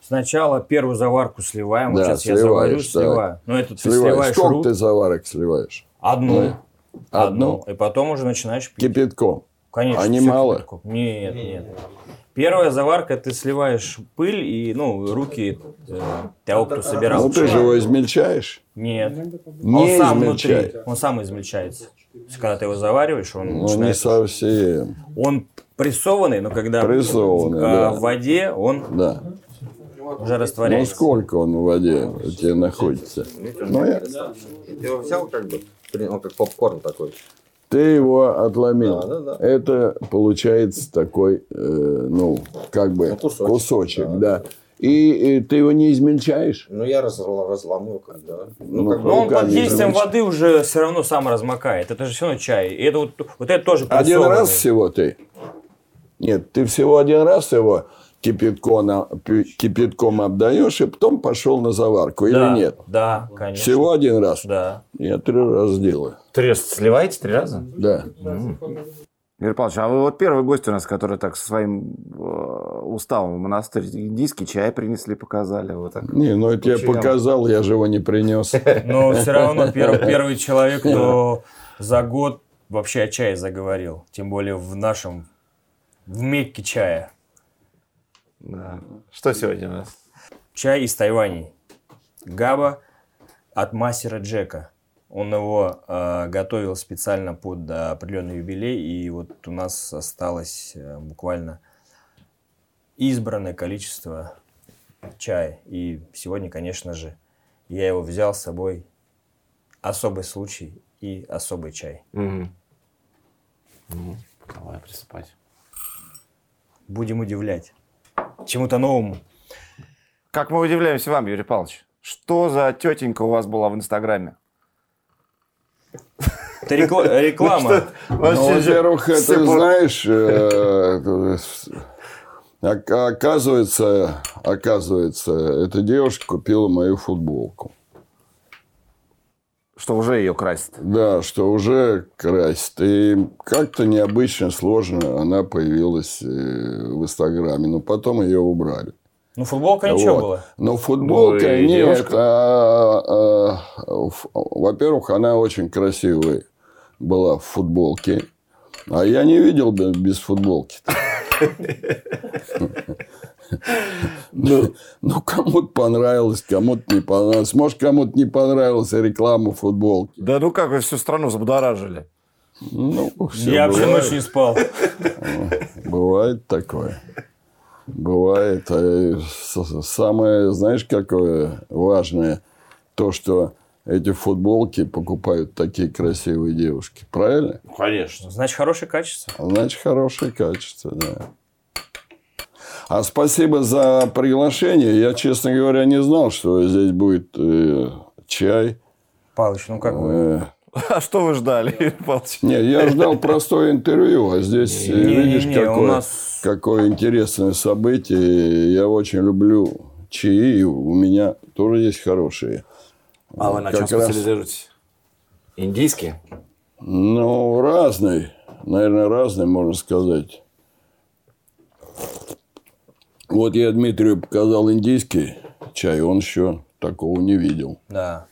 Сначала первую заварку сливаем. Вот Да, сейчас я заварю, сливаешь, так. сливаю. Ну, это ты Сливаешь. сливаешь Сколько ру- ты заварок сливаешь? одну. Ну, Одну? И потом уже начинаешь пить. Кипятком. Конечно. А не мало? кипятком. Нет, нет. Первая заварка, ты сливаешь пыль и, ну, руки э, того, кто собирал. Ну, ты же его измельчаешь. Нет. Не он сам измельчай. внутри, он сам измельчается. То есть, когда ты его завариваешь, он Ну, не начинает... совсем. Он прессованный, но когда Прессованный, э, да. в воде, он Да. Уже Ну, растворяется. сколько он в воде у тебя находится? Ну, я- Ты его взял как бы, он как попкорн такой. Ты его отломил. Да, да, да. Это получается такой, э, ну, как бы Ну, кусочек, кусочек, да. да. И, и ты его не измельчаешь? Ну, я разл- разломил, как да. Ну, Ну, как бы, Но он под действием измельчать. воды уже все равно сам размокает. Это же все равно чай. И это вот, вот это тоже Один раз всего ты? Нет, ты всего один раз его кипятком, кипятком обдаешь, и потом пошел на заварку, Да, или нет? Да, конечно. Всего один раз? Да. Я три раза делаю. Три раза сливаете три раза? Да. Юрий Павлович, а вы вот первый гость у нас, который так со своим э, уставом в монастырь индийский чай принесли, показали. Вот так. Не, ну это я показал, я же его не принес. Но все равно первый, первый человек, кто за год вообще о чае заговорил. Тем более в нашем, в Мекке чая. Да. Что сегодня у нас? Чай из Тайваней. Габа от мастера Джека. Он его э, готовил специально под э, определенный юбилей, и вот у нас осталось э, буквально избранное количество чая. И сегодня, конечно же, я его взял с собой. Особый случай и особый чай. Мгм. Ну, давай приступать. Будем удивлять. Чему-то новому. Как мы удивляемся вам, Юрий Павлович. Что за тетенька у вас была в Инстаграме? Это рекла- реклама. Ну, во-первых, это, знаешь, э, ок- оказывается, оказывается, эта девушка купила мою футболку. Что уже ее красит. Да, что уже красит. И как-то необычно, сложно она появилась э, в Инстаграме. Но потом ее убрали. Ну, футболка ничего Вот. была. Но футболка Ну, нет. девушка. а, а, во-первых, она очень красивая была в футболке. А я не видел без футболки. Ну, ну, кому-то понравилось, кому-то не понравилось. Может, кому-то не понравилась реклама футболки. Да ну как вы всю страну забудоражили? Ну, Я всю бывает. ночь не спал. Бывает такое. Бывает. А Самое, знаешь, какое важное? То, что эти футболки покупают такие красивые девушки. Правильно? Конечно. Значит, хорошее качество. Значит, хорошее качество, да. А спасибо за приглашение. Я, честно говоря, не знал, что здесь будет э, чай. Павлович, ну как вы? Э, А что вы ждали, Павлович? Не, я ждал простое интервью, а здесь, э, видишь, Не-не-не, у какое, нас- какое интересное событие. Я очень люблю чаи, у меня тоже есть хорошие. А вы на чем Как раз- специализируетесь? Индийские? Ну, разный. Наверное, разный, можно сказать. Вот я Дмитрию показал индийский чай, он еще такого не видел. Да.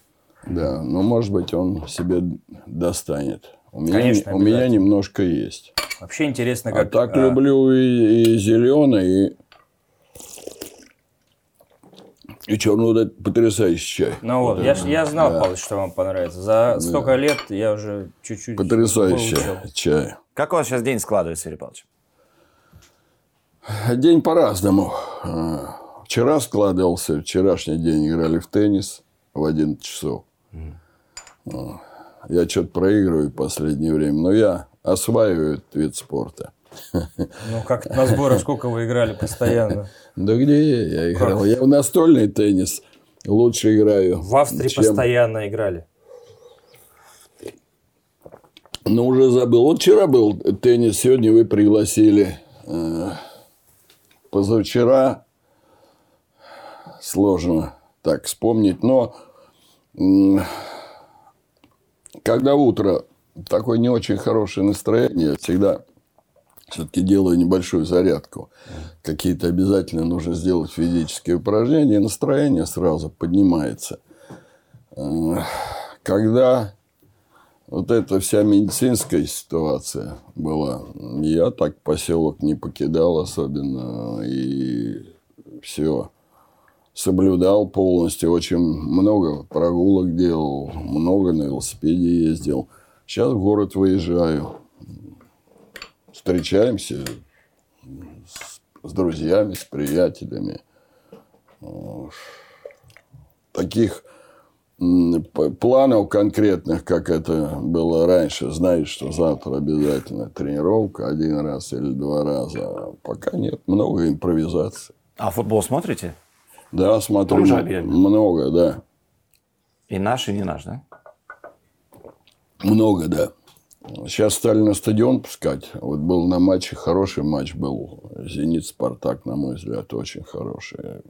Да, но, может быть, он себе достанет. У меня, Конечно, у меня немножко есть. Вообще интересно, А как... так а, люблю и, и зеленый, и, и черный. Вот это потрясающий чай. Ну вот, я, ж- я знал, Павлович, что вам понравится. За столько лет я уже чуть-чуть Потрясающий чай. Как у вас сейчас день складывается, Юрий Павлович? День по-разному. А, Вчера складывался, вчерашний день играли в теннис в 11 часов. А, Я что-то проигрываю в последнее время, но я осваиваю этот вид спорта. Ну, как на сборах сколько вы играли постоянно? Да где я играл? Я в настольный теннис лучше играю. В Австрии чем- постоянно играли. Ну, уже забыл. Вот вчера был теннис, сегодня вы пригласили. Э, Позавчера сложно так вспомнить. Но когда утро такое не очень хорошее настроение, всегда все-таки делаю небольшую зарядку. Какие-то обязательно нужно сделать физические упражнения, настроение сразу поднимается. Э, Когда вот эта вся медицинская ситуация была, я так поселок не покидал особенно. И все соблюдал полностью. Очень много прогулок делал, много на велосипеде ездил. Сейчас в город выезжаю. Встречаемся с, с друзьями, с приятелями. Таких планов конкретных, как это было раньше, знаешь, что завтра обязательно тренировка один раз или два раза. А Пока нет, много импровизации. А футбол смотрите? Да, смотрю, Тоже м- объявили? много, да. И наш, и не наш, да? Много, да. Сейчас стали на стадион пускать. Вот был на матче, хороший матч был. «Зенит-Спартак», на мой взгляд, очень хорошая,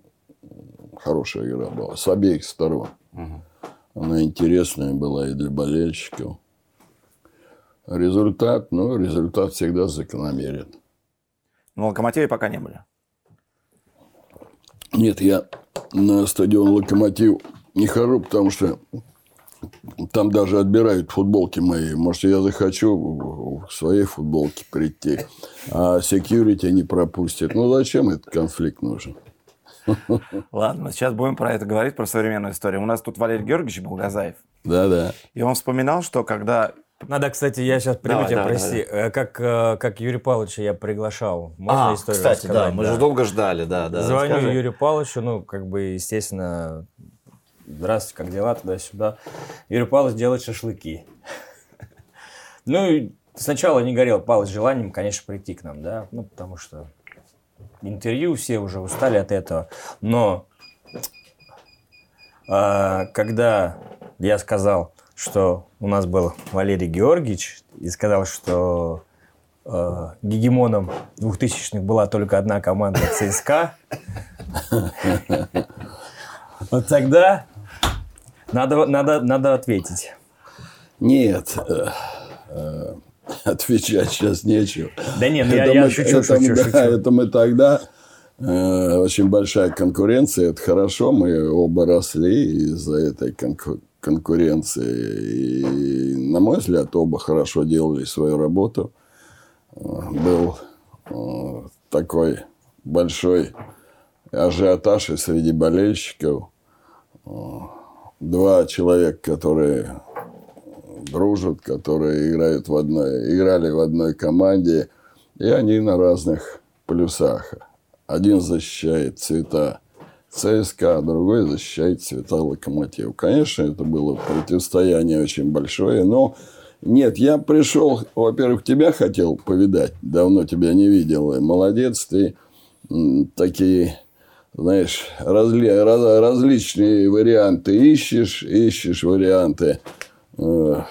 хорошая игра была. С обеих сторон. Она интересная была и для болельщиков. Результат, ну, результат всегда закономерен. На Локомотиве пока не были. Нет, я на стадион «Локомотив» не хожу, потому что там даже отбирают футболки мои. Может, я захочу в своей футболке прийти, а секьюрити не пропустит. Ну, зачем этот конфликт нужен? Ладно, мы сейчас будем про это говорить, про современную историю. У нас тут Валерий Георгиевич Булгазаев. Да-да. И он вспоминал, что когда... Надо, кстати, я сейчас приму Давай, тебя, давай, прости. Э, Как, э, как Юрия Павловича я приглашал. Можно а, историю кстати, да, рассказать? мы же долго ждали, да, да. Звоню расскажи. Юрию Павловичу, ну, как бы, естественно, здравствуйте, как дела, туда-сюда. Юрий Павлович делает шашлыки. Ну, и сначала не горел Павлович желанием, конечно, прийти к нам, да, ну, потому что интервью все уже устали от этого. Но а, когда я сказал, что у нас был Валерий Георгиевич, и сказал, что э, гегемоном 2000-х была только одна команда ЦСКА, вот тогда надо, надо, надо ответить. Нет, э, э, отвечать сейчас нечего. Да не, ну я, я мы- шучу, это шучу, да, шучу. Это мы тогда... э, очень большая конкуренция, это хорошо, мы оба росли из-за этой конку- конкуренции. И, на мой взгляд, оба хорошо делали свою работу. Э, Был э, такой большой ажиотаж и среди болельщиков. Э, Два человека, которые дружат, которые играют в одной, играли в одной команде, и они на разных плюсах. Один защищает цвета ЦСКА, а другой защищает цвета Локомотив. Конечно, это было противостояние очень большое, но нет, я пришел, во-первых, тебя хотел повидать, давно тебя не видел, молодец, ты такие, знаешь, разли, раз- различные варианты ищешь, ищешь варианты э,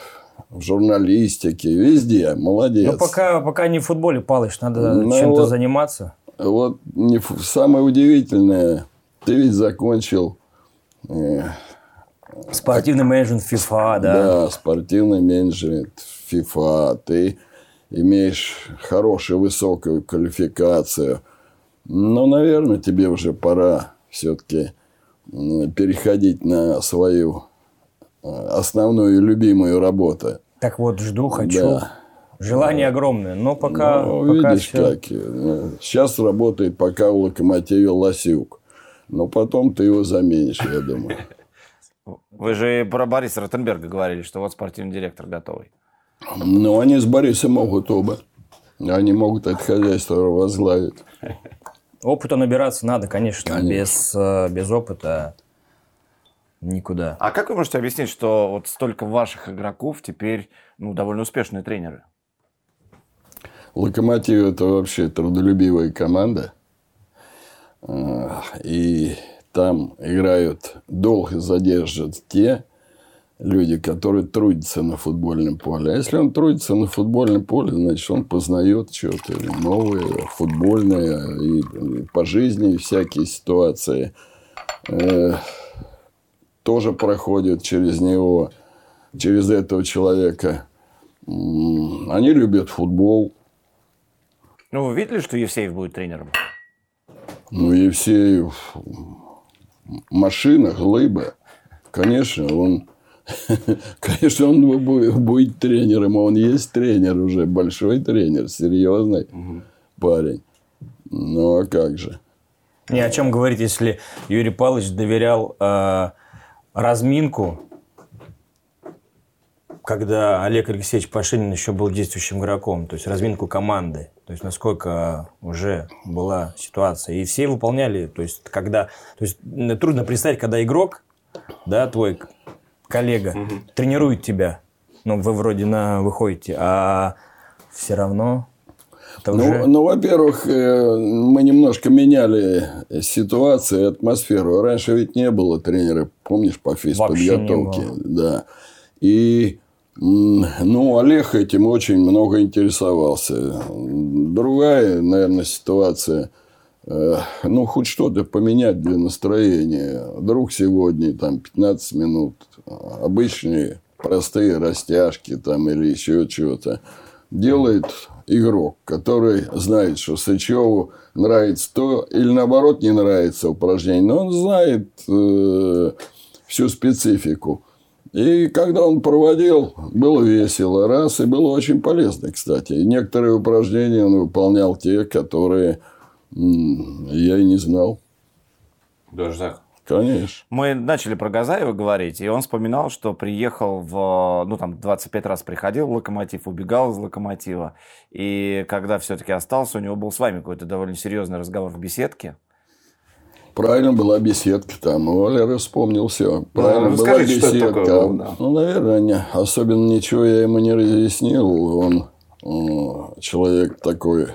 в журналистике, везде, молодец. Ну, пока, пока не в футболе, Палыч, надо Ну, чем-то вот. заниматься. Вот не самое удивительное, ты ведь закончил э, Спортивный менеджмент FIFA, да. да, спортивный менеджмент FIFA, ты имеешь хорошую высокую квалификацию. Но, наверное, тебе уже пора все-таки переходить на свою э, основную любимую работу. Так вот, жду, хочу. Да. Желание огромное, но пока, Ну, пока видишь, всё- как. э, Сейчас работает пока в локомотиве Лосюк. Но потом ты его заменишь, я думаю. Вы же про Бориса Ротенберга говорили, что вот спортивный директор готовый. Но они с Борисом могут оба. Они могут это хозяйство возглавить. Опыта набираться надо, конечно. Конечно. Без, э, без опыта никуда. А как вы можете объяснить, что вот столько ваших игроков теперь ну, довольно успешные тренеры? Локомотив это вообще трудолюбивая команда. А, И там играют, долго задержат те люди, которые трудятся на футбольном поле. А если он трудится на футбольном поле, значит, он познает что-то новое, футбольное, и и по жизни всякие ситуации э, тоже проходят через него, через этого человека. Они любят футбол, Ну, вы видели, что Евсеев будет тренером? Ну, Евсеев машина, глыба. Конечно, он Конечно, он будет, будет тренером, он есть тренер уже, большой тренер, серьезный парень. Ну, а как же? Ни о чем говорить, если Юрий Павлович доверял э, разминку, когда Олег Алексеевич Пашинин еще был действующим игроком, то есть разминку команды, то есть насколько уже была ситуация. И все выполняли, то есть когда, то есть трудно представить, когда игрок, да, твой коллега угу. тренирует тебя, ну, вы вроде на выходите, а все равно ну, уже... ну, во-первых, э, мы немножко меняли ситуацию и атмосферу. Раньше ведь не было тренера, помнишь, по физподготовке. Да. И ну, Олег этим очень много интересовался. Другая, наверное, ситуация. Э, ну, хоть что-то поменять для настроения. Вдруг сегодня там 15 минут. Обычные простые растяжки там или еще чего-то. Делает игрок, который знает, что Сычеву нравится то, или наоборот не нравится упражнение, но он знает э, всю специфику. И когда он проводил, было весело, раз, и было очень полезно, кстати. И некоторые упражнения он выполнял те, которые я и не знал. Даже так? Конечно. Мы начали про Газаева говорить, и он вспоминал, что приехал в, ну там 25 раз приходил в Локомотив, убегал из Локомотива, и когда все-таки остался, у него был с вами какой-то довольно серьезный разговор в беседке. Правильно, была беседка там. Оля вспомнил все. Правильно, ну, была беседка. Было, да. Ну, наверное, не, особенно ничего я ему не разъяснил. Он э, человек такой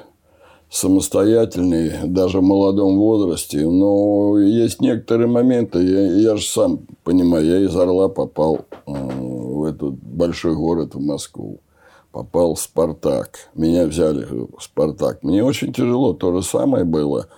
самостоятельный, даже в молодом возрасте. Но есть некоторые моменты, я, я же сам понимаю, я из Орла попал э, в этот большой город, в Москву. Попал в «Спартак». Меня взяли в «Спартак». Мне очень тяжело. То же самое было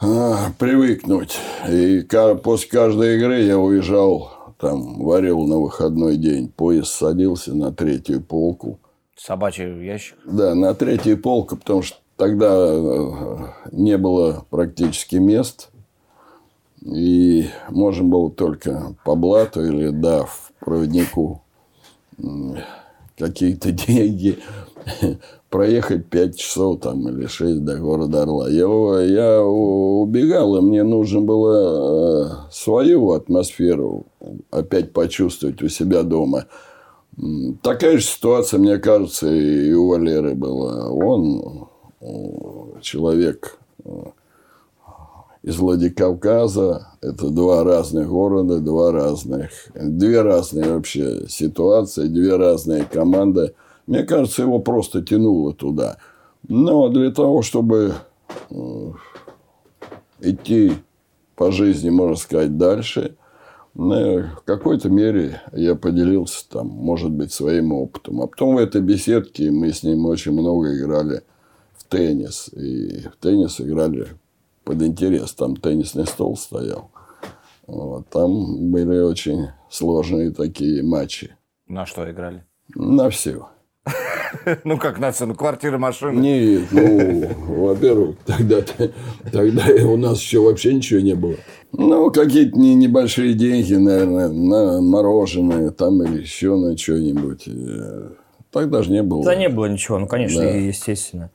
а, привыкнуть. И после каждой игры я уезжал, там, варил на выходной день. Поезд садился на третью полку – Собачий ящик? Да, на третью полку, потому что тогда э, не было практически мест. И можно было только по блату или, дав проводнику какие-то деньги проехать 5 часов там, или 6 до города Орла. Я, я убегал, и мне нужно было э, свою атмосферу опять почувствовать у себя дома. Такая же ситуация, мне кажется, и у Валеры была. Он э, человек э, из Владикавказа. Это два разных города, два разных, две разные вообще ситуации, две разные команды. Мне кажется, его просто тянуло туда. Но для того, чтобы э, идти по жизни, можно сказать, дальше – в какой-то мере я поделился там, может быть, своим опытом. А потом в этой беседке мы с ним очень много играли в теннис. И в теннис играли под интерес. Там теннисный стол стоял. Вот. Там были очень сложные такие матчи. На что играли? На все. Ну, как на цену? Квартиры, машины? Нет, ну, во-первых, тогда, тогда у нас еще вообще ничего не было. Ну, какие-то не, небольшие деньги, наверное, на мороженое там или еще на что-нибудь. Э, тогда же не было. Да не было ничего, ну, конечно, да. естественно.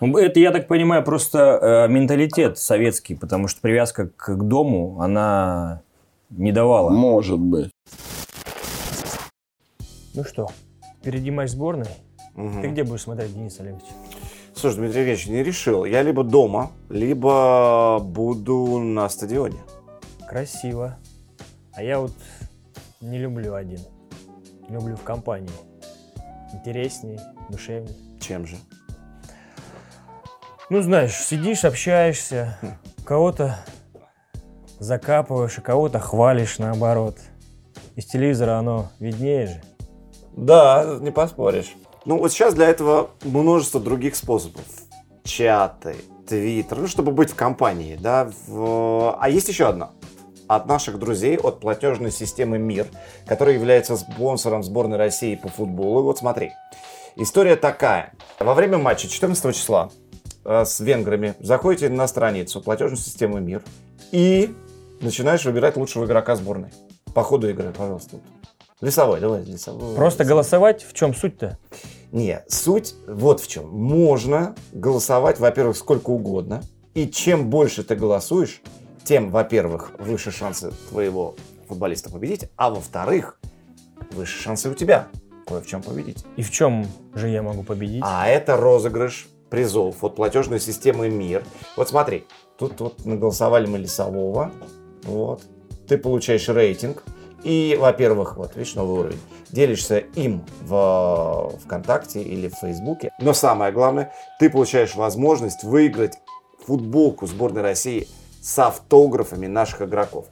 Ну, это, я так понимаю, просто э, менталитет советский, потому что привязка к, к дому, она не давала. Может быть. Ну что, впереди матч сборной. Угу. Ты где будешь смотреть, Денис Олегович? Слушай, Дмитрий Ильич, не решил. Я либо дома, либо буду на стадионе. Красиво. А я вот не люблю один. Люблю в компании. Интересней, душевней. Чем же? Ну, знаешь, сидишь, общаешься, кого-то закапываешь, а кого-то хвалишь наоборот. Из телевизора оно виднее же. Да, не поспоришь. Ну, вот сейчас для этого множество других способов. Чаты, твиттер, ну, чтобы быть в компании, да. В... А есть еще одна. От наших друзей, от платежной системы МИР, которая является спонсором сборной России по футболу. И вот смотри, История такая. Во время матча 14 числа э, с венграми заходите на страницу платежной системы МИР и начинаешь выбирать лучшего игрока сборной. По ходу игры, пожалуйста. Лесовой, давай, лесовой. Просто голосовать, в чем суть-то? Не, суть вот в чем. Можно голосовать, во-первых, сколько угодно. И чем больше ты голосуешь, тем, во-первых, выше шансы твоего футболиста победить, а во-вторых, выше шансы у тебя кое в чем победить. И в чем же я могу победить? А это розыгрыш призов от платежной системы МИР. Вот смотри, тут вот наголосовали мы Лесового, вот. Ты получаешь рейтинг, и, во-первых, вот, видишь, новый уровень. Делишься им в ВКонтакте или в Фейсбуке. Но самое главное, ты получаешь возможность выиграть футболку сборной России с автографами наших игроков.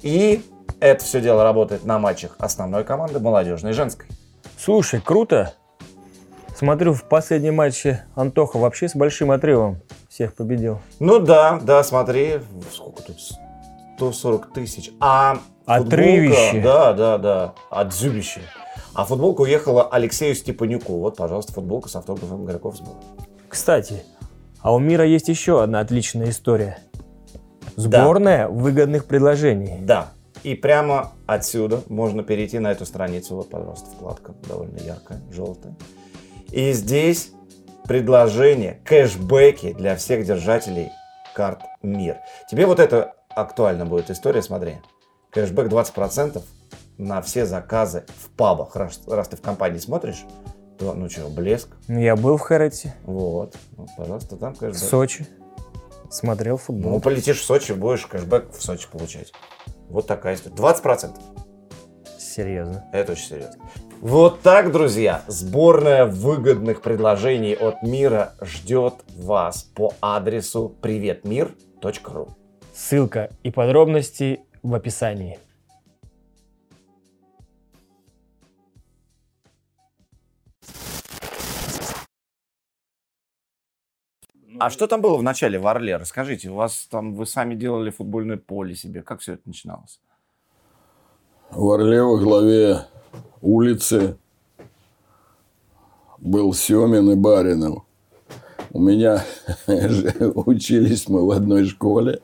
И это все дело работает на матчах основной команды, молодежной и женской. Слушай, круто. Смотрю, в последнем матче Антоха вообще с большим отрывом всех победил. Ну да, да, смотри, сколько тут, 140 тысяч. А Отрывище. футболка, да, да, да, отзюбище. А футболка уехала Алексею Степанюку. Вот, пожалуйста, футболка с автографом игроков сборной. Кстати, а у мира есть еще одна отличная история. Сборная выгодных предложений. Да. И прямо отсюда можно перейти на эту страницу. Вот, пожалуйста, вкладка довольно яркая, желтая. И здесь предложение, кэшбэки для всех держателей карт МИР. Тебе вот это актуально будет история, смотри. Кэшбэк 20% на все заказы в пабах. Раз, раз ты в компании смотришь, то, ну что, блеск. Ну, Я был в Хэрроте, Вот. Вот, пожалуйста, там в кэшбэк. Сочи. Смотрел Ну, футбол. полетишь в Сочи, будешь кэшбэк в Сочи получать. Вот такая история. 20%. Серьезно. Это очень серьезно. Вот так, друзья, сборная выгодных предложений от мира ждет вас по адресу приветмир.ру. Ссылка и подробности в описании. А что там было в начале в Орле? Расскажите, у вас там вы сами делали футбольное поле себе. Как все это начиналось? В Орле во главе улицы был Семин и Баринов. У меня учились мы в одной школе.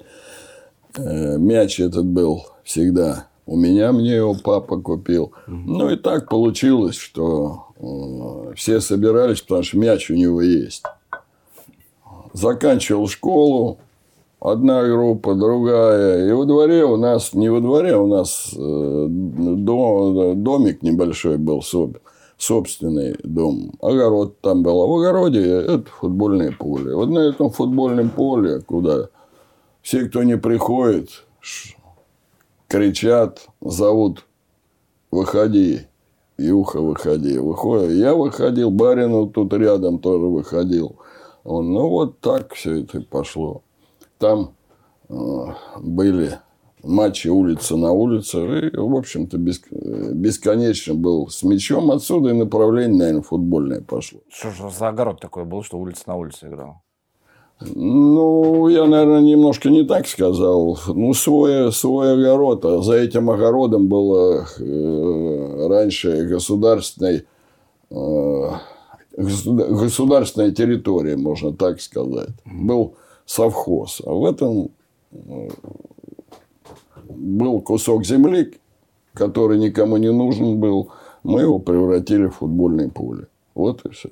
Э, Мяч этот был всегда у меня, мне его папа купил. Ну и так получилось, что э, все собирались, потому что мяч у него есть. Заканчивал школу, одна группа, другая. И во дворе у нас, не во дворе, у нас э, до- домик небольшой был, соб- собственный дом. Огород там был. А в огороде это футбольное поле. Вот на этом футбольном поле, куда все, кто не приходит, кричат, зовут, выходи. Юха, выходи. Выходит. Я выходил, Баринов тут рядом тоже выходил. Он, ну, вот так все это пошло. Там э, были матчи улица на улице. И, в общем-то, бес- бесконечно был с мячом. Отсюда и направление, наверное, футбольное пошло. Что же за огород такой был, что улица на улице играл? Ну, я, наверное, немножко не так сказал. Ну, свой, свой огород. А за этим огородом было э, раньше государственной, э, государ- государственная территория, можно так сказать. Был совхоз. А в этом э, был кусок земли, который никому не нужен был. Мы его превратили в футбольное поле. Вот и все.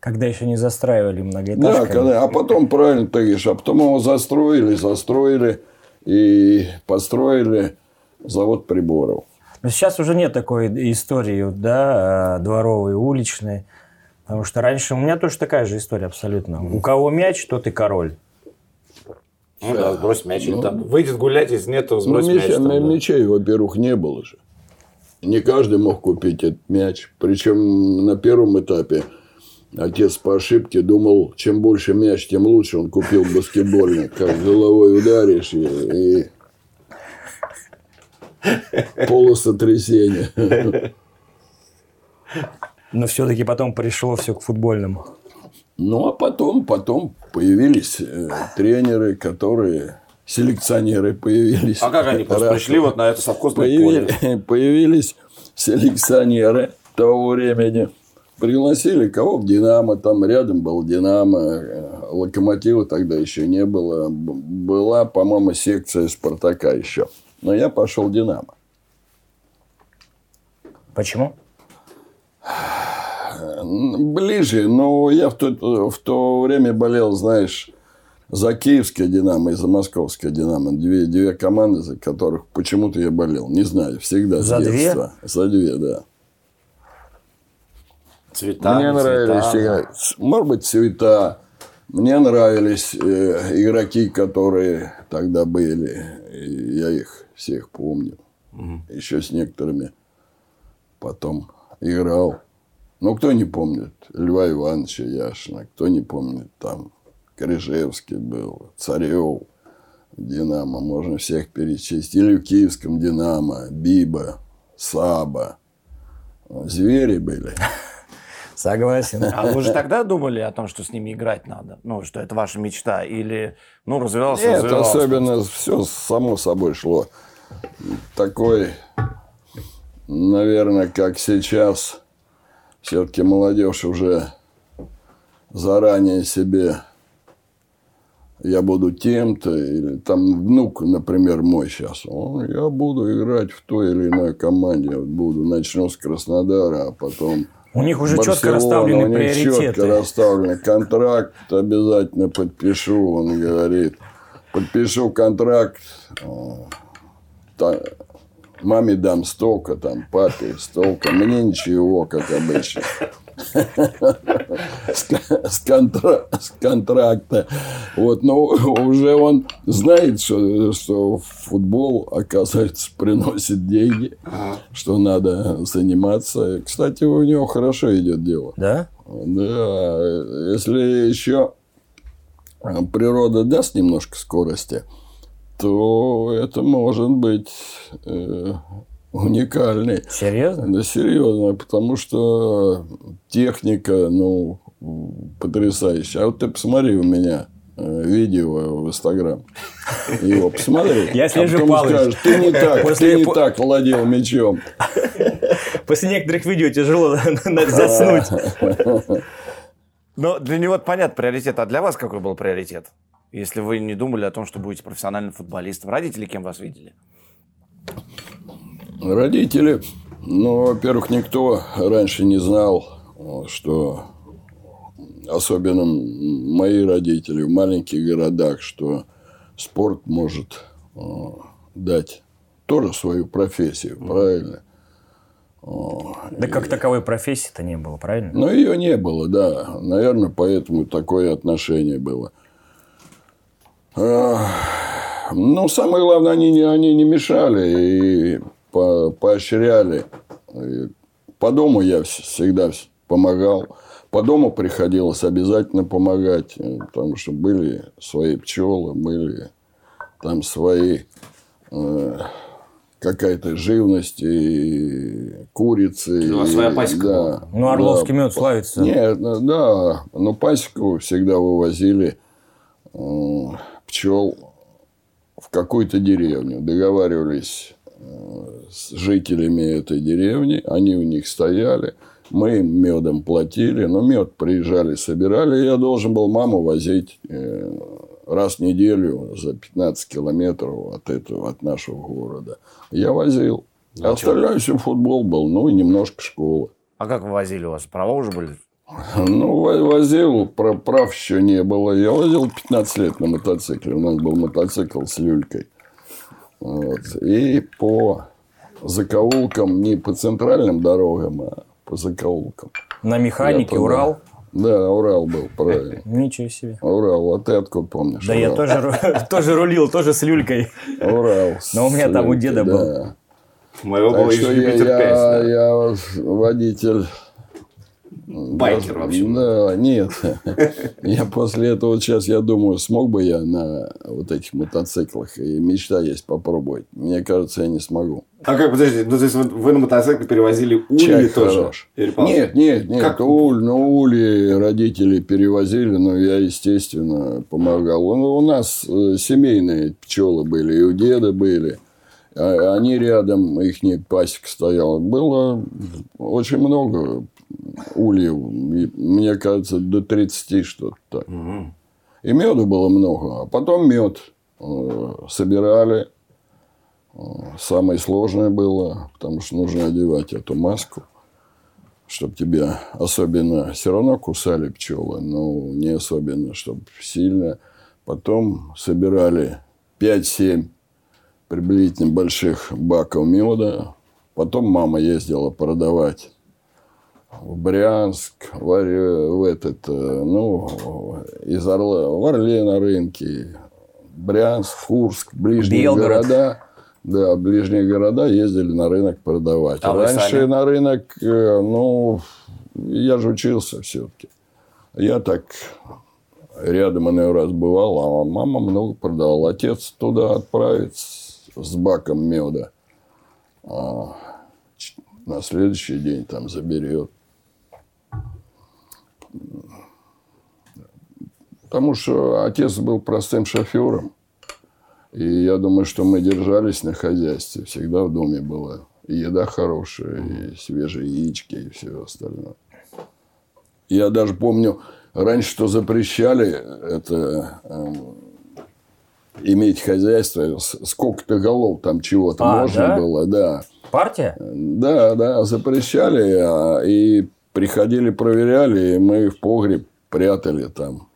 Когда еще не застраивали Да, многоэтажками. когда, а потом, правильно ты говоришь, а потом его застроили, застроили и построили завод приборов. Но сейчас уже нет такой истории, да, э, дворовой, уличной. Потому что раньше у меня тоже такая же история абсолютно. У кого мяч, тот и король. Ну да, сбрось мяч. или там выйдет гулять, если нет, то Ну, сбрось мяч. мяча- там, да. мячей, во-первых, не было же. Не каждый мог купить этот мяч. Причем на первом этапе отец по ошибке думал, чем больше мяч, тем лучше. Он купил баскетбольный. Как головой ударишь и, и полусотрясение. Но все-таки потом пришло все к футбольному. Ну, а потом, потом появились э, тренеры, которые... Селекционеры появились. А как они просто пришли вот на это совхозное поле? Появили- появились селекционеры того времени. Пригласили кого в Динамо, там рядом был Динамо, э, Локомотива тогда еще не было. Была, по-моему, секция Спартака еще. Но я пошел в Динамо. Почему? Ближе, но я в то, в то время болел, знаешь, за киевское «Динамо» и за московское «Динамо». Две, две команды, за которых почему-то я болел. Не знаю, всегда с За две? детства. За две, да. Цвета, Мне не нравились, цвета. может быть, цвета. Мне нравились э, игроки, которые тогда были. И я их всех помню. Еще с некоторыми потом играл. Ну, кто не помнит? Льва Ивановича Яшина. Кто не помнит? Там Крыжевский был, Царев, Динамо. Можно всех перечислить. Или в Киевском Динамо, Биба, Саба. Звери были. Согласен. А вы же тогда думали о том, что с ними играть надо? Ну, что это ваша мечта? Или, ну, развивался, Нет, развивался? особенно все само собой шло. Такой, наверное, как сейчас, все-таки молодежь уже заранее себе я буду тем-то, или там внук, например, мой сейчас, он, я буду играть в той или иной команде, вот буду, начну с Краснодара, а потом У них уже четко Барселона, расставлены у них четко приоритеты. расставлены. Контракт обязательно подпишу, он говорит. Подпишу контракт. маме дам столько, там, папе столько. Мне ничего, как обычно. С кон- С, контра- с контракта. Вот, но уже он знает, что, что футбол, оказывается, приносит деньги, что надо заниматься. Кстати, у него хорошо идет дело. Да? Да, если еще природа даст немножко скорости, то это может быть э, уникальный. Серьезно? Да, серьезно, потому что техника, ну, потрясающая. А вот ты посмотри у меня э, видео в Инстаграм. Его посмотри. Я А слежу, потом Павлович. скажешь, ты не так, После- ты не так владел мячом. После некоторых видео тяжело заснуть. Но для него это понятно, приоритет. А для вас какой был приоритет? Если вы не думали о том, что будете профессиональным футболистом. Родители кем вас видели? Родители, ну, во-первых, никто раньше не знал, что особенно мои родители в маленьких городах, что спорт может э, дать тоже свою профессию, правильно? Да как таковой профессии-то не было, правильно? Но ее не было, да. Наверное, поэтому такое отношение было. А, Ну, самое главное, они, они не мешали и по- поощряли. По дому я вс- всегда вс- помогал. По дому приходилось обязательно помогать, э, потому что были свои пчелы, были там свои э, какая-то живность и курицы. Ну, а и- своя пасека да, была? Ну, Орловский да. мед славится. Нет, ну, да, но пасеку всегда вывозили э, пчел в какую-то деревню. Договаривались с жителями этой деревни, они у них стояли, мы им медом платили, но мед приезжали, собирали, я должен был маму возить э, раз в неделю за 15 километров от этого, от нашего города. Я возил. А остальное все футбол был, ну и немножко школа. А как вы возили у вас? Права уже были? Ну, во- возил, прав еще не было. Я возил 15 лет на мотоцикле. У нас был мотоцикл с люлькой. Вот. И по закоулкам, не по центральным дорогам, а по закоулкам. На механике Я Урал. туда- Да, Урал был, правильно. Ничего себе. Урал, а ты откуда помнишь? Да я Урал? тоже, ру- тоже рулил, тоже с люлькой. Урал. Но у меня там у деда был. да. Моего Так было что еще я, Юпитер 5. я, да. я водитель. Байкер, Даже- в общем. Да, нет. Я после этого вот сейчас, я думаю, смог бы я на вот этих мотоциклах. И мечта есть попробовать. Мне кажется, я не смогу. А как, подожди, ну, то есть вы, на мотоцикле перевозили Чай ули тоже? хорош. Нет, нет, нет. Как? Уль, ну, ули родители перевозили, но я, естественно, помогал. Ну, у нас э, семейные пчелы были, и у деда были. А- Они рядом, их пасека стояла. Было очень много ульев, мне кажется, до 30 что-то так. И меда было много. А потом мед э, собирали. Э, Самое сложное было, потому что нужно одевать эту маску, чтобы тебя особенно все равно кусали пчелы, но не особенно, чтобы сильно. Потом собирали 5-7 приблизительно больших баков меда. Потом мама ездила продавать в Брянск, в, в этот, э, ну, из Орла, в Орле на рынке, Брянск, Курск, ближние Белгород. города. Да, ближние города ездили на рынок продавать. А Раньше на рынок, э, ну, я же учился все-таки. Я так рядом иной раз бывал, а мама много продавала. Отец туда отправит с, баком меда. А на следующий день там заберет. Потому что отец был простым шофером. И я думаю, что мы держались на хозяйстве. Всегда в доме была и еда хорошая, и свежие яички, и все остальное. Я даже помню, раньше что запрещали это эм, иметь хозяйство, сколько-то голов там чего-то А, можно да? было, да. Партия? Да, да, запрещали, а, и приходили, проверяли, и мы в погреб прятали там,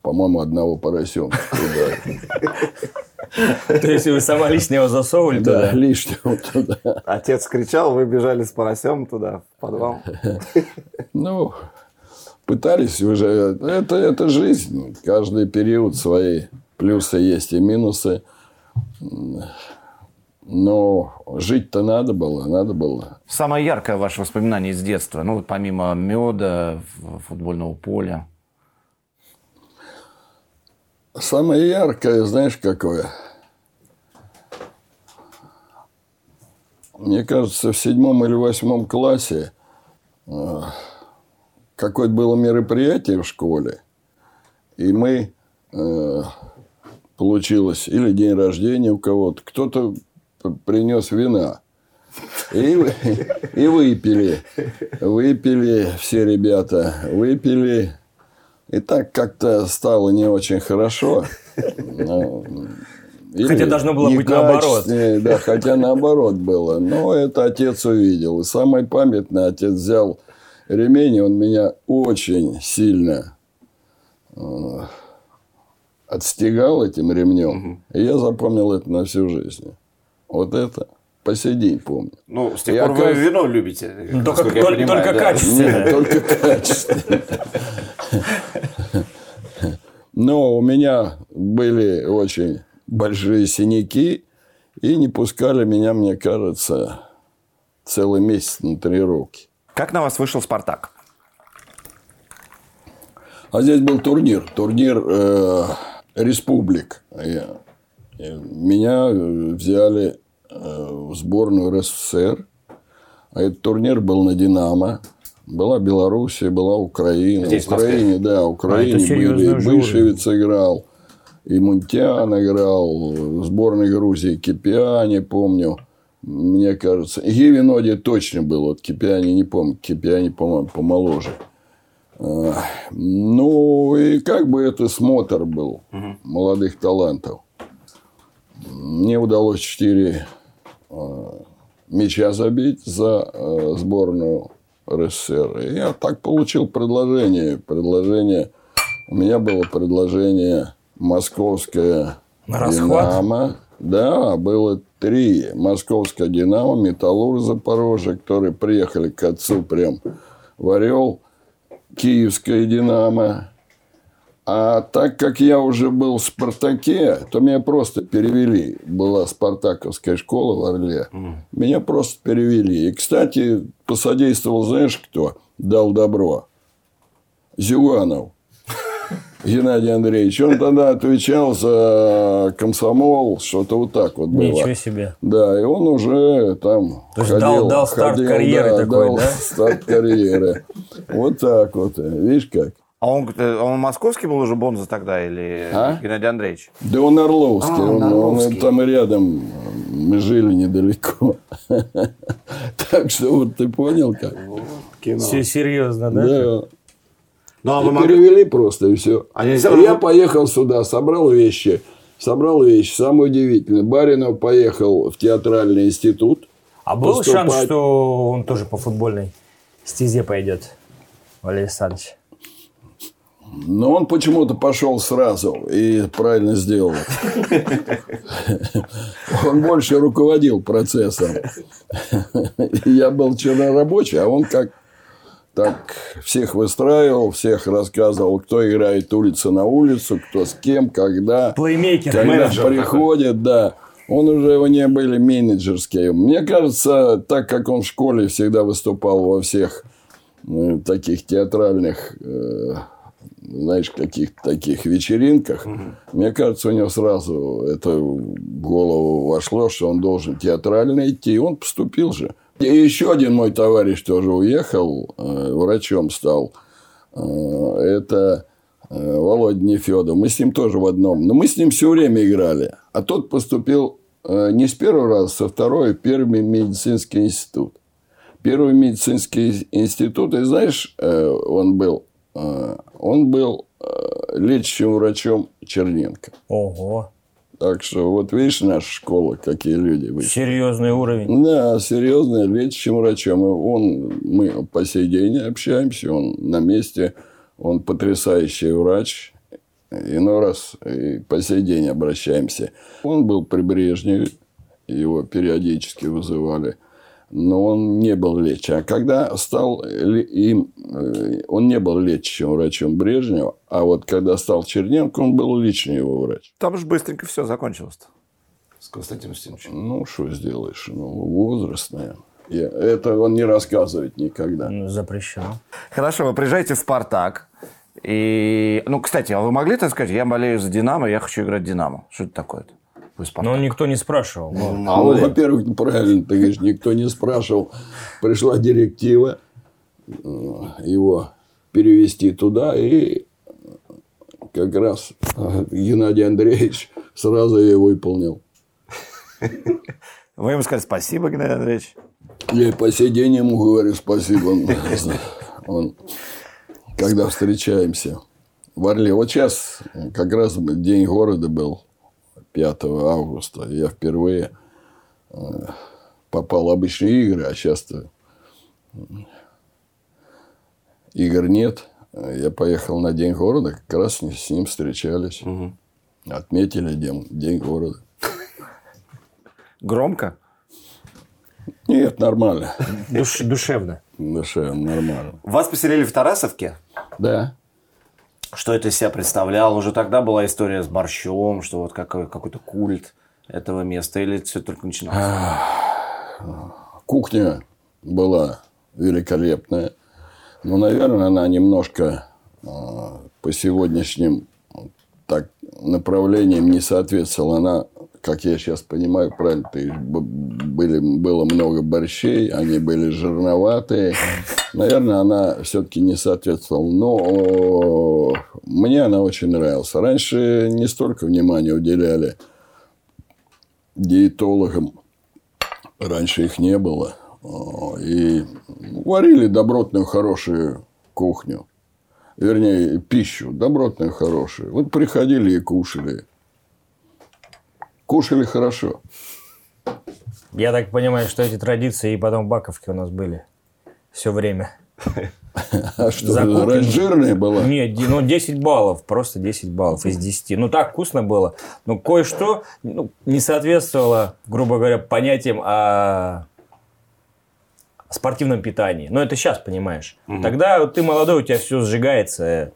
по-моему, одного поросенка туда. То есть вы сама лично его засовывали Да, туда? лишнего туда. Отец кричал, вы бежали с поросем туда, в подвал. Ну, пытались уже. Это, это жизнь. Каждый период свои плюсы есть и минусы. Но жить-то надо было, надо было. Самое яркое ваше воспоминание из детства, ну, помимо меда, футбольного поля. Самое яркое, знаешь, какое? Мне кажется, в седьмом или восьмом классе э, какое-то было мероприятие в школе, и мы э, получилось или день рождения у кого-то, кто-то принес вина. И, и выпили. Выпили все ребята. Выпили. И так как-то стало не очень хорошо. Ну, или Хотя должно было быть наоборот. Да, хотя наоборот было. Но это отец увидел. И самое памятное, отец взял ремень, и он меня очень сильно э, отстегал этим ремнем. И я запомнил это на всю жизнь. Вот это по сей день помню. Ну, с тех Я пор вы вино любите. Ну, только- я только- понимаю, только да. качественное. Нет, только качественно. Но у меня были очень большие синяки, и не пускали меня, мне кажется, целый месяц на тренировки. Как на вас вышел «Спартак»? А здесь был турнир, турнир э, республик. И меня э, взяли в сборную РСФСР. А этот турнир был на «Динамо». Была Белоруссия, была Украина. Здесь, Украине, да, в Украине А, были. уже Бышевец играл. И Мунтян играл. В сборной Грузии Кипиани, помню. Мне кажется. И Гивиноди точно был. Вот Кипиани не помню. Кипиани, по-моему, помоложе. А, Ну, и как бы это смотр был молодых талантов. Мне удалось 4 мяча забить за э, сборную РСФСР. И я так получил предложение. Предложение. У меня было предложение московское На расхват? Динамо. Да, было три. Московская Динамо, Металлург Запорожье, которые приехали к отцу прям в Орел. Киевская Динамо. А так как я уже был в «Спартаке», то меня просто перевели. Была спартаковская школа в Орле. Меня просто перевели. И, кстати, посодействовал, знаешь, кто дал добро? Зюганов. Геннадий Андреевич. Он тогда отвечал за комсомол, что-то вот так вот было. Ничего себе. Да, и он уже там То есть дал- дал старт карьеры такой, дал да? старт карьеры. Вот так вот. Видишь как? А он, э, он московский был уже Бонза тогда или А? Геннадий Андреевич? Да он Орловский. А, он, он Орловский. там рядом. Мы жили недалеко. Так что вот ты понял как? Кино. Все серьезно, да? Да. Ну, а И могли... перевели просто, и все. А нельзя- Я поехал сюда, собрал вещи. Собрал вещи. Самое удивительное. Баринов поехал в театральный институт. А был Поступать. шанс, что он тоже по футбольной стезе пойдет, Валерий Александрович? Но он почему-то пошел сразу и правильно сделал. Он больше руководил процессом. Я был чернорабочий, а он как так всех выстраивал, всех рассказывал, кто играет улица на улицу, кто с кем, когда. Плеймейкер. Когда менеджер приходит, да. Он уже у него были менеджерские. Мне кажется, так как он в школе всегда выступал во всех э, таких театральных, э, знаешь, каких-то таких вечеринках, мне кажется, у него сразу это в голову вошло, что он должен театрально идти. И он поступил же. И еще один мой товарищ тоже уехал, э, врачом стал. Э, Это э, Володя Нефедов. Мы с ним тоже в одном. Но мы с ним все время играли. А тот поступил не с первого раза, со второй, первый медицинский институт. Первый медицинский институт, и знаешь, он был, он был э, лечащим врачом Черненко. Ого, Так что вот видишь, наша школа, какие люди вышли. серьезный уровень. Да, серьезно, лечащим врачом. И Он, мы по сей день общаемся, он на месте, он потрясающий врач. Иной раз и по сей день обращаемся. Он был при Брежневе, его периодически вызывали, но он не был лечащим. А когда стал им, э, он не был лечащим врачом Брежнева, а вот когда стал Черненко, он был личный его врач. Там же быстренько все закончилось-то. С Константином Устиновичем. Ну, что сделаешь? Ну, возраст, наверное. Я- Это он не рассказывает никогда. Ну, Запрещено. Хорошо, вы приезжаете в «Спартак». И, ну, кстати, а вы могли так сказать, я болею за «Динамо», я хочу играть в «Динамо». Что это такое-то? «Спартак». Но никто не спрашивал. Ну, Ну, ли. во-первых, правильно ты говоришь, никто не спрашивал. Пришла директива э, его перевести туда, и как раз э, Геннадий Андреевич сразу ее выполнил. Вы ему сказали спасибо, Геннадий Андреевич. Я и по сей день ему говорю спасибо. Он, он- когда встречаемся в Орле. Вот сейчас как раз день города был 5 августа. Я впервые э, попал в обычные игры, а сейчас-то игр нет. Я поехал на День города, как раз с ним- встречались. Отметили день, день города. Громко? Нет, нормально. Душ- душевно. Душевно, нормально. Вас поселили в Тарасовке? Да. Что это из себя представлял? Уже тогда была история с борщом, что вот какой- какой-то культ этого места, или все только начиналось? Кухня была великолепная. Но, наверное, она немножко э, по сегодняшним так, направлениям не соответствовала. Она, как я сейчас понимаю, правильно, ты, были, было много борщей, они были жирноватые. Наверное, она все-таки не соответствовала. Но мне она очень нравилась. Раньше не столько внимания уделяли диетологам. Раньше их не было. И варили добротную, хорошую кухню. Вернее, пищу добротную, хорошую. Вот приходили и кушали. Кушали хорошо. Я так понимаю, что эти традиции и потом баковки у нас были все время. А что, За кухню. раньше жирная была? Нет, ну 10 баллов, просто 10 баллов из 10. Ну так вкусно было. Но кое-что ну, не соответствовало, грубо говоря, понятиям о спортивном питании. Но это сейчас, понимаешь. Тогда вот ты молодой, у тебя все сжигается.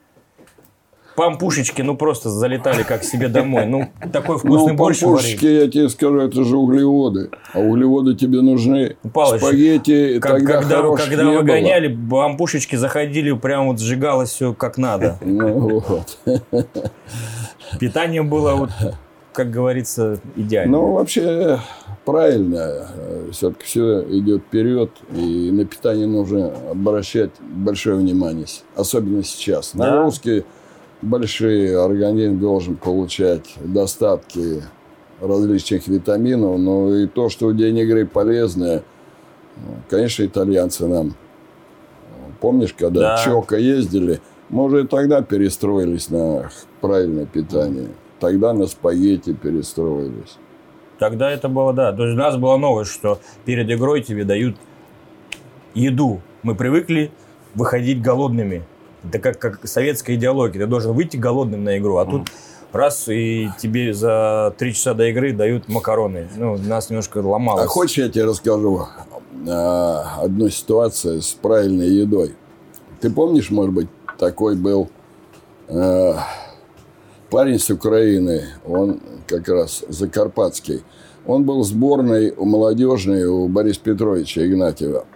Пампушечки, ну просто залетали как себе домой. Ну, такой вкусный Ну, борщ пампушечки, варили. я тебе скажу, это же углеводы. А углеводы тебе нужны. Палыч, Спагетти Как- тогда когда когда не было. выгоняли, пампушечки заходили, прям вот сжигалось все как надо. Ну, вот. Питание было, вот, как говорится, идеально. Ну, вообще, правильно. Все-таки все идет вперед. И на питание нужно обращать большое внимание. Особенно сейчас. Да. Нагрузки большие. Организм должен получать достатки различных витаминов. Но и то, что в день игры полезное, конечно, итальянцы нам Помнишь, когда Да. Чока ездили, мы уже тогда перестроились на правильное питание. Тогда на спагетти перестроились. Тогда это было, да. То есть у нас была новость, что перед игрой тебе дают еду. Мы привыкли выходить голодными. Это как, как советская идеология. Ты должен выйти голодным на игру. А тут раз и тебе за три часа до игры дают макароны. Ну, нас немножко ломалось. А хочешь, я тебе расскажу э, одну ситуацию с правильной едой? Ты помнишь, может быть, такой был э, парень с Украины, он как раз закарпатский. Он был сборной у молодежной у Бориса Петровича Игнатьева.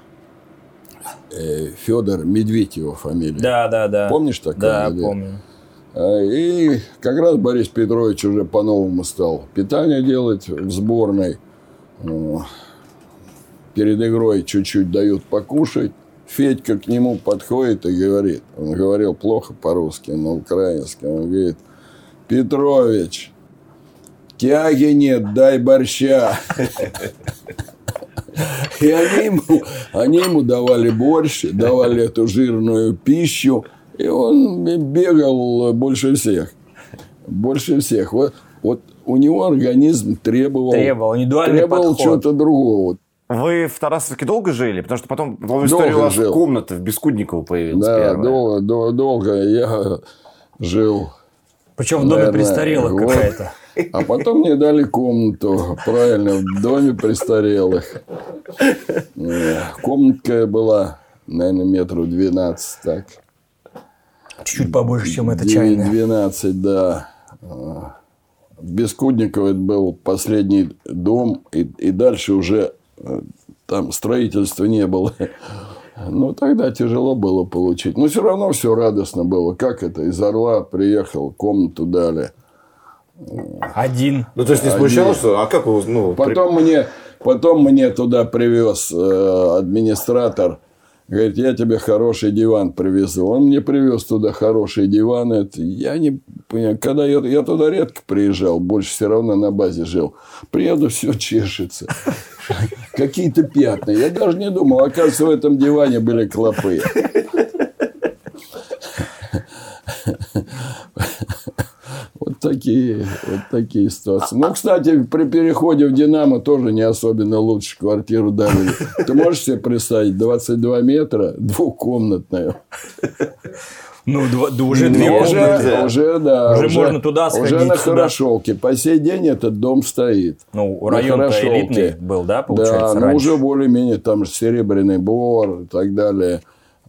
Э, Федор Медведь его фамилия. Да, да, да. Помнишь такое? Да, или- помню. А, И как раз Борис Петрович уже по-новому стал питание делать в сборной. Перед игрой чуть-чуть дают покушать. Федька к нему подходит и говорит, он говорил плохо по-русски, на украинском, он говорит, Петрович, тяги нет, дай борща. И они ему, они ему давали борщ, давали эту жирную пищу, и он бегал больше всех. Больше всех. Вот, вот у него организм требовал, Требовал индивидуальный требовал подход. чего-то другого. Вы в Тарасовке долго жили? Потому что потом, Долго история у вас жил. комната в Бескудниково появилась Да, первая. долго, дол- долго я жил. Причем в доме Наверное, престарелых какая-то. А потом мне дали комнату, правильно, в доме престарелых. Э, Комнатка была, наверное, метров 12 так. Чуть-чуть побольше, чем эта чайная. 12, да. А, Бескудниково это был последний дом, и, и дальше уже э, там строительства не было. Ну, тогда тяжело было получить. Но все равно все радостно было. Как это? Из Орла приехал, комнату дали. Один. Ну, то есть не Один. смущало, что... А как вы... Ну, при- Потом мне, потом мне туда привез э, администратор. Говорит, я тебе хороший диван привезу. Он мне привез туда хороший диван. Это, я не понимаю, когда я, я туда редко приезжал, больше все равно на базе жил. Приеду, все чешется. Какие-то пятна. Я даже не думал, оказывается, в этом диване были клопы. Вот такие, вот такие ситуации. Ну, кстати, при переходе в «Динамо» тоже не особенно лучше квартиру дали. Ты можешь себе представить? 22 метра, двухкомнатную. Ну, да уже две Ну, уже, комнаты. уже, да. Уже можно туда Уже сходить, на сюда. Хорошовке. По сей день этот дом стоит. Ну, район элитный был, да, Да, получается, но уже более-менее там Серебряный Бор и так далее.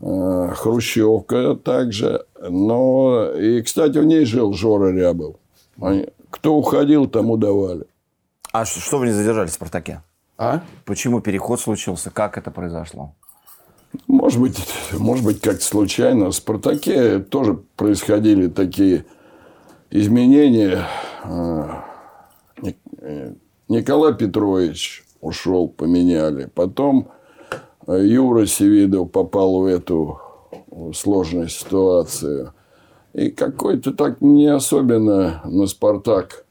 Э, Хрущевка также. Но, и, кстати, в ней жил Жора Рябов. Они- Кто уходил, тому давали. А что вы не задержались в «Спартаке»? А? Почему переход случился? Как это произошло? Может быть, может быть, как-то случайно. В «Спартаке» тоже происходили такие изменения. Ник- э, Николай Петрович ушел, поменяли. Потом э, Юра Севидов попал в эту сложную ситуацию. И какой-то так не особенно на «Спартак»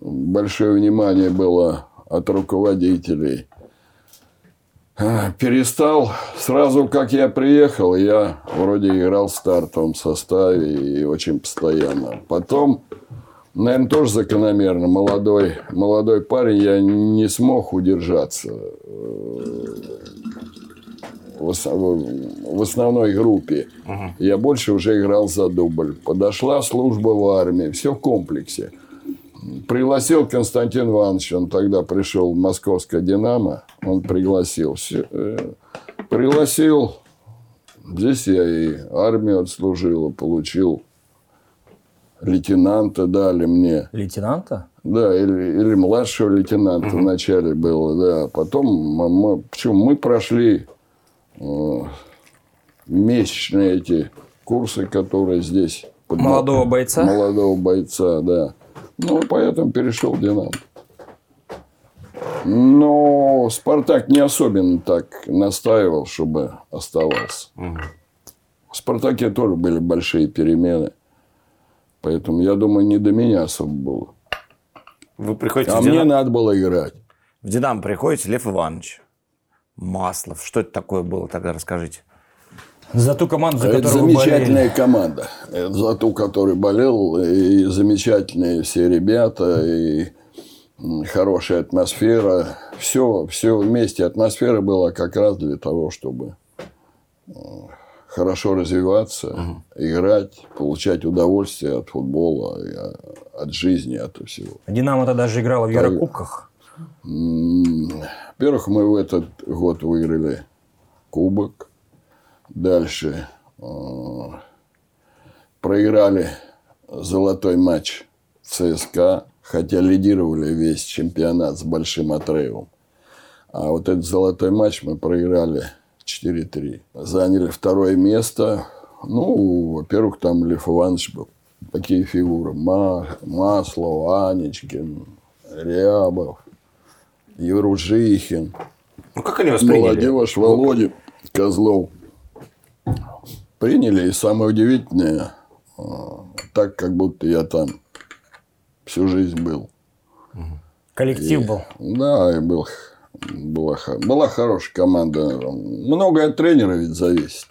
большое внимание было от руководителей. Перестал. Сразу, как я приехал, я вроде играл в стартовом составе и очень постоянно. Потом, наверное, тоже закономерно, молодой, молодой парень, я не смог удержаться в ос- в основной группе. Я больше уже играл за дубль. Подошла служба в армии, все в комплексе. Пригласил Константин Иванович, он тогда пришел в московское «Динамо», он пригласил. Э, пригласил, здесь я и армию отслужил, и получил лейтенанта дали мне. Лейтенанта? Да, или, или младшего лейтенанта вначале было, да. Потом мы, мы- почему мы прошли месячные эти курсы, которые здесь под- Молодого бойца? Молодого бойца, да. Ну, поэтому перешел в Динамо. Но Спартак не особенно так настаивал, чтобы оставался. В Спартаке тоже были большие перемены. Поэтому, я думаю, не до меня особо было. Вы приходите А в, мне «Динамо», надо было играть. в «Динамо» приходите, Лев Иванович. Маслов. Что это такое было тогда, расскажите. За ту команду, за Это которую вы замечательная болели. команда. Это за ту, которой болел. И замечательные все ребята, и хорошая атмосфера. Все, все вместе. Атмосфера была как раз для того, чтобы м, хорошо развиваться, играть, получать удовольствие от футбола, а, от жизни, от всего. Динамо-то даже играла в Еврокубках. Во-первых, мы в этот год выиграли кубок. Дальше э, проиграли золотой матч ЦСКА, хотя лидировали весь чемпионат с большим отрывом. А вот этот золотой матч мы проиграли 4-3. Заняли второе место. Ну, во-первых, там Лев Иванович был. Такие фигуры. Ма- Маслов, Анечкин, Рябов, Евружихин. Ну, как они восприняли? Молодежь, Володя, Козлов. Приняли, и самое удивительное, э, так, как будто я там всю жизнь был. Коллектив был. Да, и был, была, была хорошая команда. Многое от тренера ведь зависит.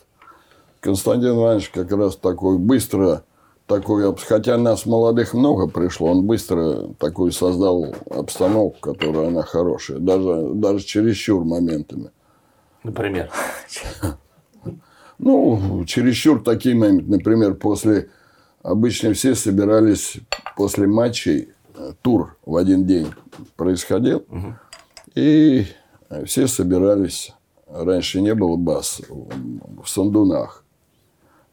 Константин Иванович как раз такой быстро, такой, хотя нас молодых много пришло, он быстро такую создал обстановку, которая она хорошая, даже, даже чересчур моментами. Например. Ну, чересчур такие моменты. Например, после... Обычно все собирались после матчей. э, Тур в один день происходил. И все собирались. Раньше не было баз. В Сандунах.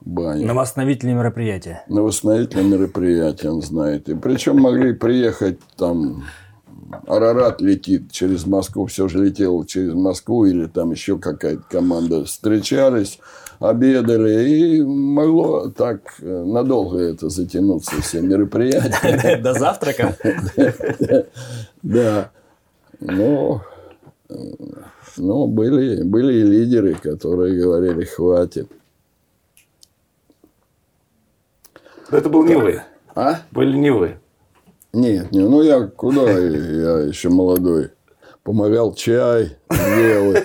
Бани. На восстановительные мероприятия. На восстановительное мероприятие, он знает. И причем могли приехать там... Арарат летит через Москву, все же летело через Москву, или там еще какая-то команда. Встречались, обедали, и могло так э, надолго это затянуться, все мероприятия. До завтрака. Да. Но, э, но были, были и лидеры, которые говорили, хватит. Но это был не вы. А? Были не вы. Нет, не, ну я куда, я еще молодой. Помогал чай делать.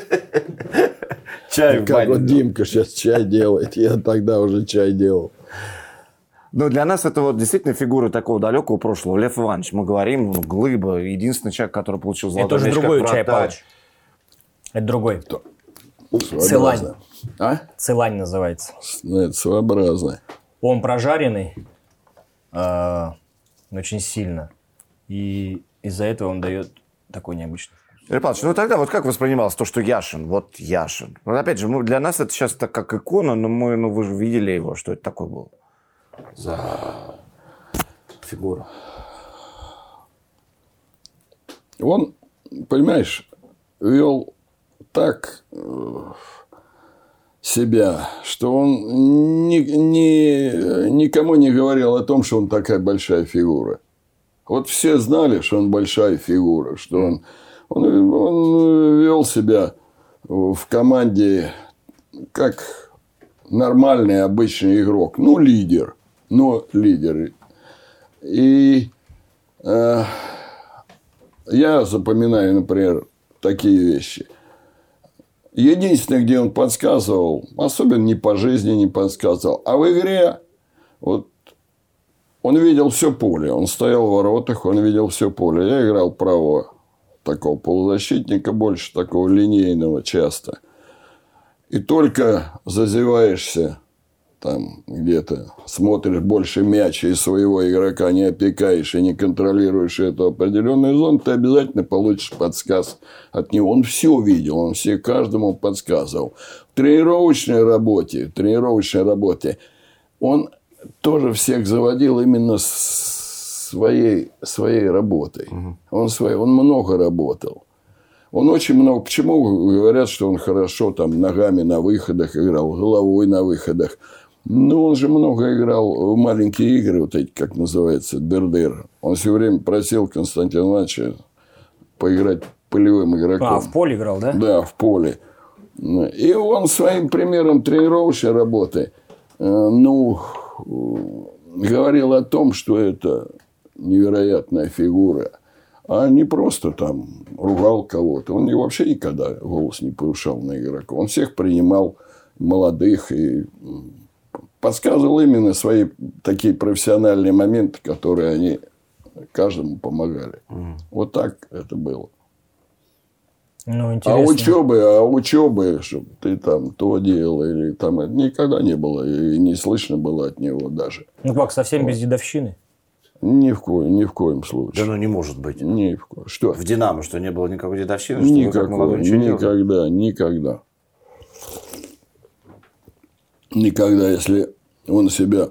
Чай в Как вот Димка сейчас чай делает. Я тогда уже чай делал. Ну, для нас это вот действительно фигура такого далекого прошлого. Лев Иванович, мы говорим, ну, Глыба, единственный человек, который получил Это золотой уже мяч как другой чай. Павлович. Это другой. Своеобразно. Целань. А? Целань называется. Это своеобразно. Он прожаренный э, очень сильно. И из-за этого он дает такой необычный. Игорь Павлович, ну тогда вот как воспринималось то, что Яшин, вот Яшин. Вот опять же, мы, для нас это сейчас так как икона, но мы, ну вы же видели его, что это такое было за фигура. Он, понимаешь, вел так э, себя, что он ни, ни- никому не говорил о том, что он такая большая фигура. Вот все знали, что он большая фигура, что он, он, он вел себя в команде как нормальный обычный игрок. Ну, лидер. Но лидер. И э, я запоминаю, например, такие вещи. Единственное, где он подсказывал, особенно не по жизни не подсказывал, а в игре, вот он видел все поле. Он стоял в воротах, он видел все поле. Я играл правого такого полузащитника, больше такого линейного часто. И только зазеваешься там где-то, смотришь больше мяча и своего игрока не опекаешь и не контролируешь эту определенную зону, ты обязательно получишь подсказ от него. Он все видел, он все каждому подсказывал. В тренировочной работе, в тренировочной работе он тоже всех заводил именно своей, своей работой. Он, своей, он много работал. Он очень много... Почему говорят, что он хорошо там ногами на выходах играл, головой на выходах? Ну, он же много играл в маленькие игры, вот эти, как называется, дыр-дыр. Он все время просил Константина Ивановича поиграть полевым игроком. А, в поле играл, да? Да, в поле. И он своим примером тренировочной работы, э, ну, говорил о том, что это невероятная фигура. А не просто там ругал кого-то. Он вообще никогда голос не повышал на игрока. Он всех принимал молодых. И подсказывал именно свои такие профессиональные моменты, которые они каждому помогали. Вот так это было. Ну, А интересно. учебы, а учебы, чтобы ты там то делал или там это никогда не было и не слышно было от него даже. Ну, как, совсем без дедовщины? Ни в коем, ни в коем Да случае. ну не может быть. Ни в коем. Что? В Динамо, что не было никакой дедовщины, что вы как Никакой, ничего не делали? никогда, никогда. Никогда, если он себя...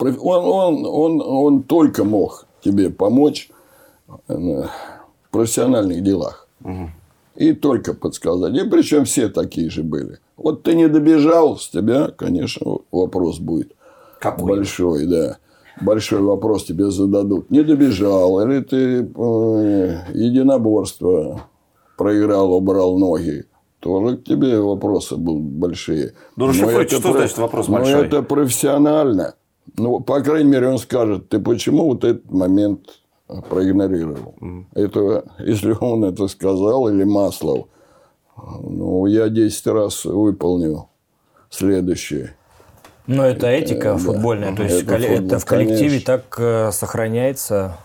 Он, он, он, он только мог тебе помочь э, в профессиональных делах. И только подсказать. И причем все такие же были. Вот ты не добежал, с тебя, конечно, вопрос будет. Какой? Большой, да. Большой вопрос тебе зададут. Не добежал, или ты э, единоборство проиграл, убрал ноги. Тоже к тебе вопросы будут большие. Ну, это что про- значит вопрос но большой? это профессионально. Ну, по крайней мере, он скажет, ты почему вот этот момент проигнорировал? Это, если он это сказал, или Маслов, ну, я 10 раз выполню следующее. Но это этика Э, да. футбольная. То есть, Это это, в коллективе конечно. так э, сохраняется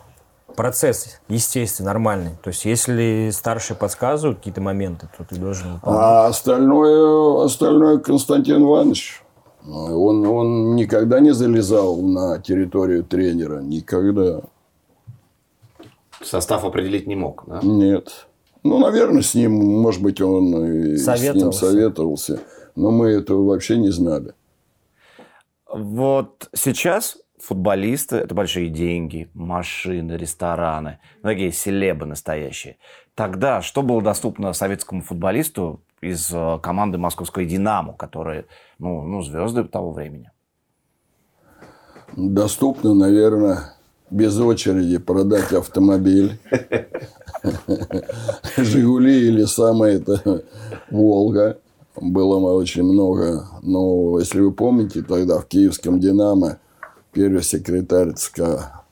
процесс естественный, нормальный. То есть, если старшие подсказывают какие-то моменты, то ты должен выполнять. А остальное, остальное Константин Иванович. Он, он никогда не залезал на территорию тренера. Никогда. Состав определить не мог, да? Нет. Ну, наверное, с ним, может быть, он и с ним Советовался. советовался. Но мы этого вообще не знали. Вот сейчас футболисты – это большие деньги, машины, рестораны, такие селебы настоящие. Тогда что было доступно советскому футболисту из э, команды московской «Динамо», которые, ну, ну звезды того времени? Доступно, наверное, без очереди продать автомобиль. Жигули или самое это Волга. Было очень много. Но если вы помните, тогда в киевском «Динамо» первый секретарь ЦК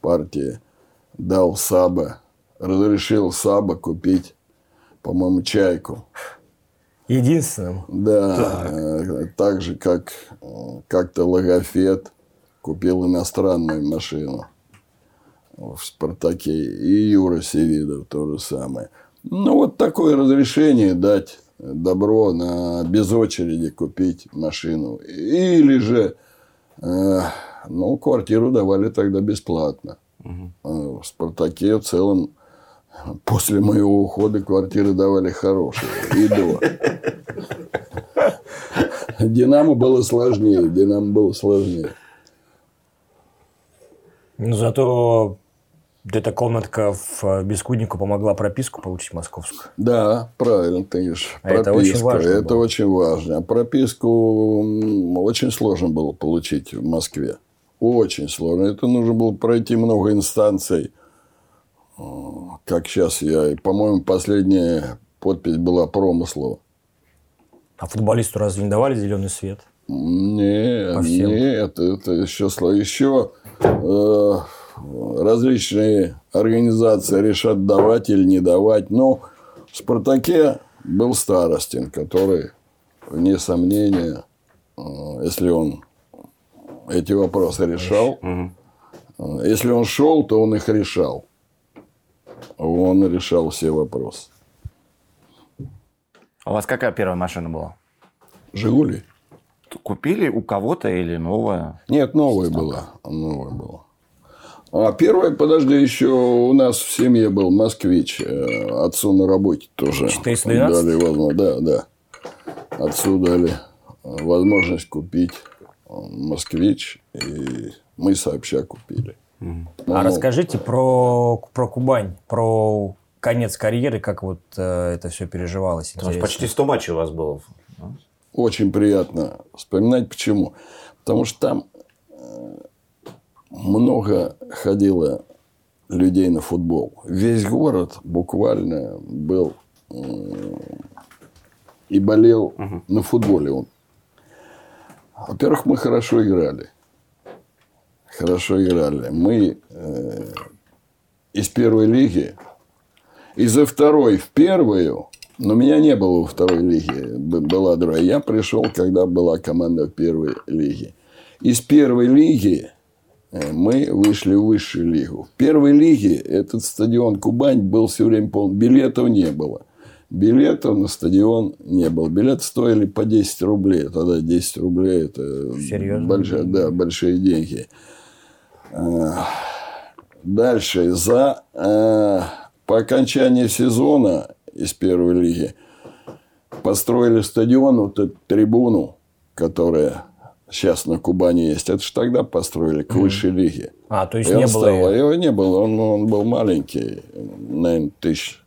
партии дал Саба, разрешил Саба купить, по-моему, чайку. Единственным. Да, э, так же, как как-то Логофет купил иностранную машину в «Спартаке». И Юра Севидов то же самое. Ну, вот такое разрешение дать добро на без очереди купить машину. Или же, э, ну, квартиру давали тогда бесплатно. Э, В «Спартаке» в целом после моего ухода квартиры давали хорошие. И до. Динамо было сложнее. Динамо было сложнее. Ну, зато эта комнатка в э, Бескуднику помогла прописку получить московскую. Да, правильно ты говоришь. А это очень важно Это было. очень важно. А прописку очень сложно было получить в Москве. Очень сложно. Это нужно было пройти много инстанций. Э, Как сейчас я... По-моему, последняя подпись была Промыслова. А футболисту разве не давали зеленый свет? Нет, нет, это еще, еще э, различные организации решат давать или не давать. Но в «Спартаке» был Старостин, который, вне сомнения, э, если он эти вопросы решал, э, если он шел, то он их решал. Он решал все вопросы. А у вас какая первая машина была? «Жигули»? Купили у кого-то или новая? Нет, новая была. Новая была. А первая, подожди, еще у нас в семье был москвич. Э, Отцу на работе тоже 412? дали возможность. Да, да. Отцу дали возможность купить э, москвич. И мы сообща купили. Ну, А расскажите про, про Кубань, про конец карьеры, как вот э, это все переживалось. Потому что почти 100 матчей у вас было. Очень приятно вспоминать. Почему? Потому что там э, много ходило людей на футбол. Весь город буквально был э, и болел на футболе. Он. Во-первых, мы хорошо играли. Хорошо играли. Мы э, из первой лиги, из-за второй в первую Но меня не было во второй лиге. Была другая. Я пришел, когда была команда в первой лиге. Из первой лиги э, мы вышли в высшую лигу. В первой лиге этот стадион Кубань был все время полон. Билетов не было. Билетов на стадион не было. Билеты стоили по 10 рублей. Тогда 10 рублей это Серьезно? большие, да, большие деньги. Э, Дальше. За, э, по окончании сезона из первой лиги построили стадион, вот эту трибуну, которая сейчас на Кубани есть. Это же тогда построили к высшей лиге. А, то есть И не было... стал- её. Его не было, он, он был маленький, наверное, тысяч,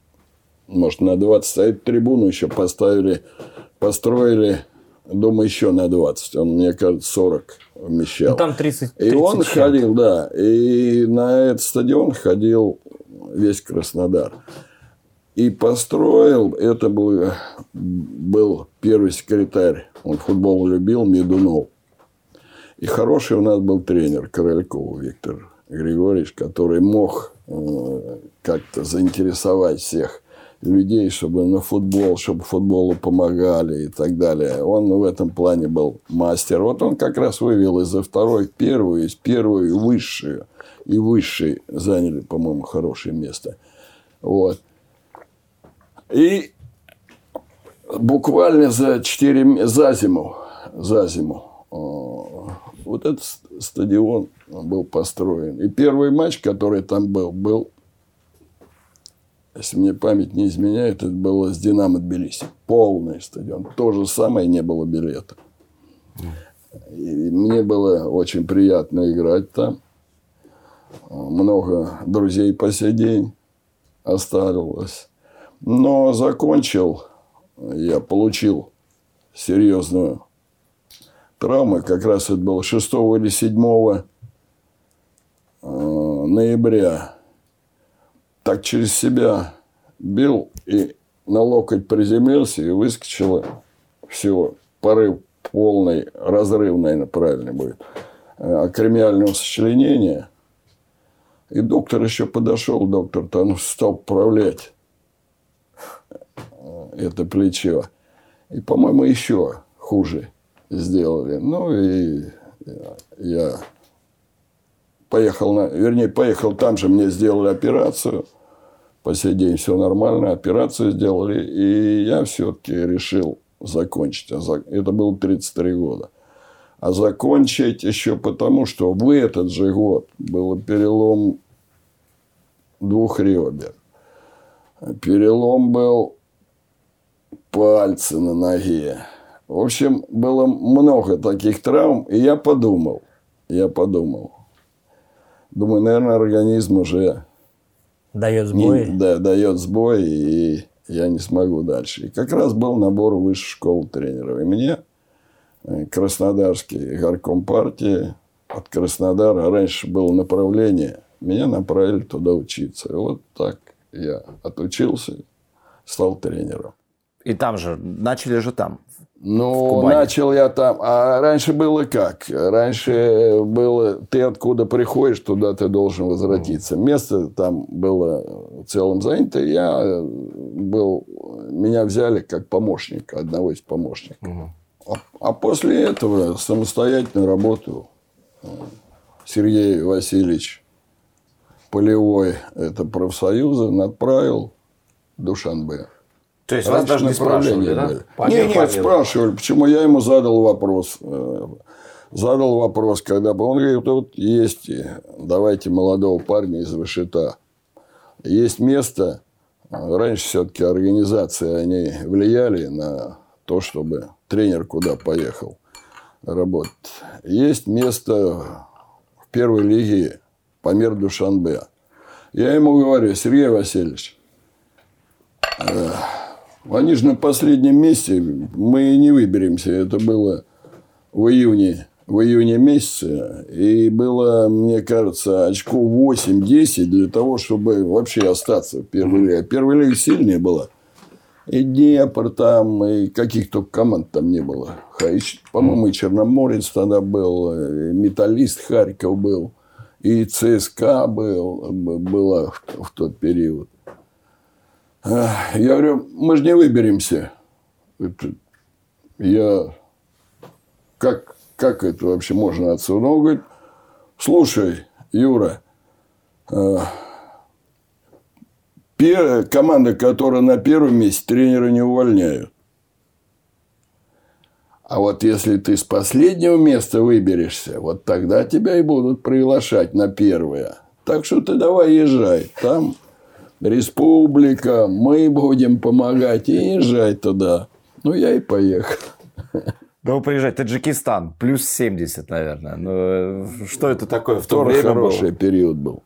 может, на 20. А эту трибуну еще поставили, построили, думаю, еще на 20. Он, мне кажется, 40 вмещал. Ну, там 30, И он 30 ходил, да. И на этот стадион ходил весь Краснодар. И построил, это был, был первый секретарь, он футбол любил, Медунов. И хороший у нас был тренер Корольков Виктор Григорьевич, который мог э, как-то заинтересовать всех людей, чтобы на футбол, чтобы футболу помогали и так далее. Он в этом плане был мастер. Вот он как раз вывел из-за второй первую, из первой высшую. И высшей заняли, по-моему, хорошее место. Вот. И буквально за 4 за зиму, за зиму э, вот этот ст- стадион был построен. И первый матч, который там был, был, если мне память не изменяет, это было с Динамо Тбилиси. Полный стадион. То же самое, не было билета. И мне было очень приятно играть там. Много друзей по сей день осталось. Но закончил, я получил серьезную травму. Как раз это было 6 или 7 э, ноября. Так через себя бил и на локоть приземлился и выскочило все. Порыв полный, разрыв, наверное, правильно будет. э, Акромиального сочленения. И доктор еще подошел, доктор там стал поправлять это плечо. И, по-моему, еще хуже сделали. Ну, и я поехал, на, вернее, поехал там же, мне сделали операцию. По сей день все нормально, операцию сделали. И я все-таки решил закончить. А Это было 33 года. А закончить еще потому, что в этот же год был перелом двух ребер. Перелом был пальцы на ноге. В общем, было много таких травм, и я подумал, я подумал. Думаю, наверное, организм уже Дает не- сбой. да, дает сбой, и я не смогу дальше. И как раз был набор высшей школы тренеров. И мне э, Краснодарский горком партии от Краснодара, раньше было направление, меня направили туда учиться. И вот так я отучился, стал тренером. И там же, начали же там. Ну, начал я там. А раньше было как? Раньше было, ты откуда приходишь, туда ты должен возвратиться. Место там было в целом занято. Я был, меня взяли как помощника, одного из помощников. А, а после этого самостоятельно работал э, Сергей Васильевич Полевой, это профсоюза, отправил Душанбе. То есть вас даже не спрашивали, да? По Нет, спрашивали. Почему я ему задал вопрос. э, Задал вопрос, когда бы он говорит, вот есть, э, давайте молодого парня из Вышита. Есть место, э, раньше все-таки организации, они влияли на то, чтобы тренер куда поехал работать. Есть место в первой лиге по мир Душанбе. Я ему говорю, Сергей Васильевич, они же на последнем месте, мы не выберемся. Это было в июне, в июне месяце. И было, мне кажется, очков 8-10 для того, чтобы вообще остаться в первой лиге. А Первая лига сильнее была. И Днепр там, и каких только команд там не было. По-моему, и Черноморец тогда был, и Металлист Харьков был, и ЦСКА был, была в тот период. Я говорю, мы же не выберемся. Я... Как, как это вообще можно отсюда? Он говорит, слушай, Юра, пер- команда, которая на первом месте, тренера не увольняют. А вот если ты с последнего места выберешься, вот тогда тебя и будут приглашать на первое. Так что ты давай езжай. Там республика, мы будем помогать. И езжай туда. Ну, я и поехал. Да вы приезжать, Таджикистан, плюс 70, наверное. Ну, э, что это такое в то Тоже время хороший было? период был.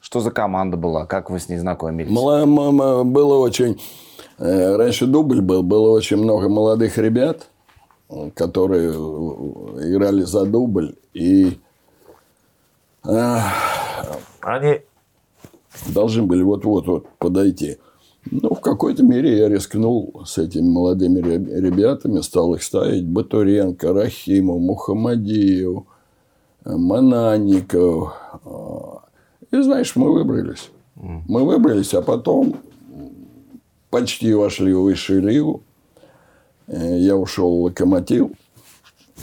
Что за команда была? Как вы с ней знакомились? Мла- м- м- Было очень... э, Раньше дубль был, было очень много молодых ребят, которые э, играли за дубль. И Они... должны были вот-вот вот подойти. Ну, в какой-то мере я рискнул с этими молодыми ре- ребятами, стал их ставить. Батуренко, Рахимов, Мухаммадиев, э, Мананников. Э, И, знаешь, мы выбрались. Мы выбрались, а потом почти вошли в высшую лигу. Э, Я ушел в «Локомотив».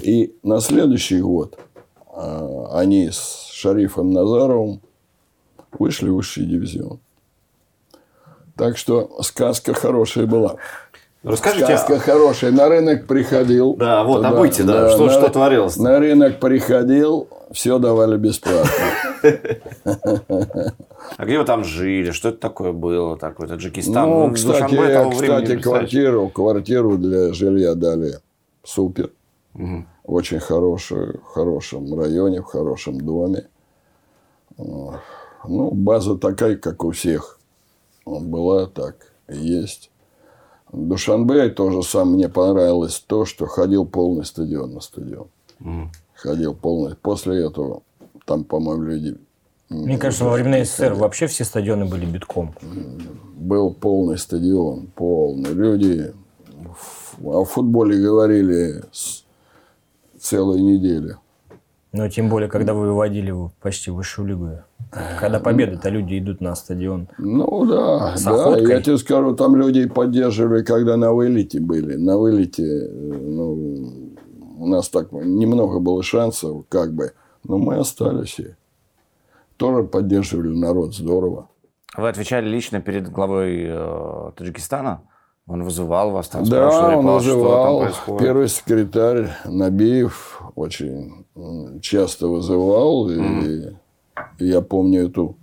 И на следующий год они с Шарифом Назаровым вышли в высший дивизион. Так что сказка хорошая была. Расскажите, Сказка хорошая. На рынок приходил. Да, вот, обыйте, да, что- на что творилось-то? На рынок приходил, все давали бесплатно. а где вы там жили? Что это такое было? Такой Таджикистан? Ну, Ну, кстати, кстати, квартиру, квартиру для жилья дали супер. Очень хорошую, в хорошем районе, в хорошем доме. Ну, база такая, как у всех. Была так и есть. В Душанбе тоже сам мне понравилось то, что ходил полный стадион на стадион. Ходил полный. После этого там, по-моему, люди... Мне кажется, во времена СССР вообще все стадионы были битком. был полный стадион, полный. Люди о футболе говорили с целой недели. Но тем более, когда вы выводили его почти в высшую лигу. Когда победы-то люди идут на стадион. Ну да, С да. Я тебе скажу, там люди поддерживали, когда на вылете были. На вылете, э, ну, у нас так немного было шансов, как бы, но мы остались. И тоже поддерживали народ здорово. Вы отвечали лично перед главой э, Таджикистана? Он вызывал вас там, Да, он «Павел, что вызывал. происходит?» Первый секретарь Набиев очень часто вызывал. И я помню эту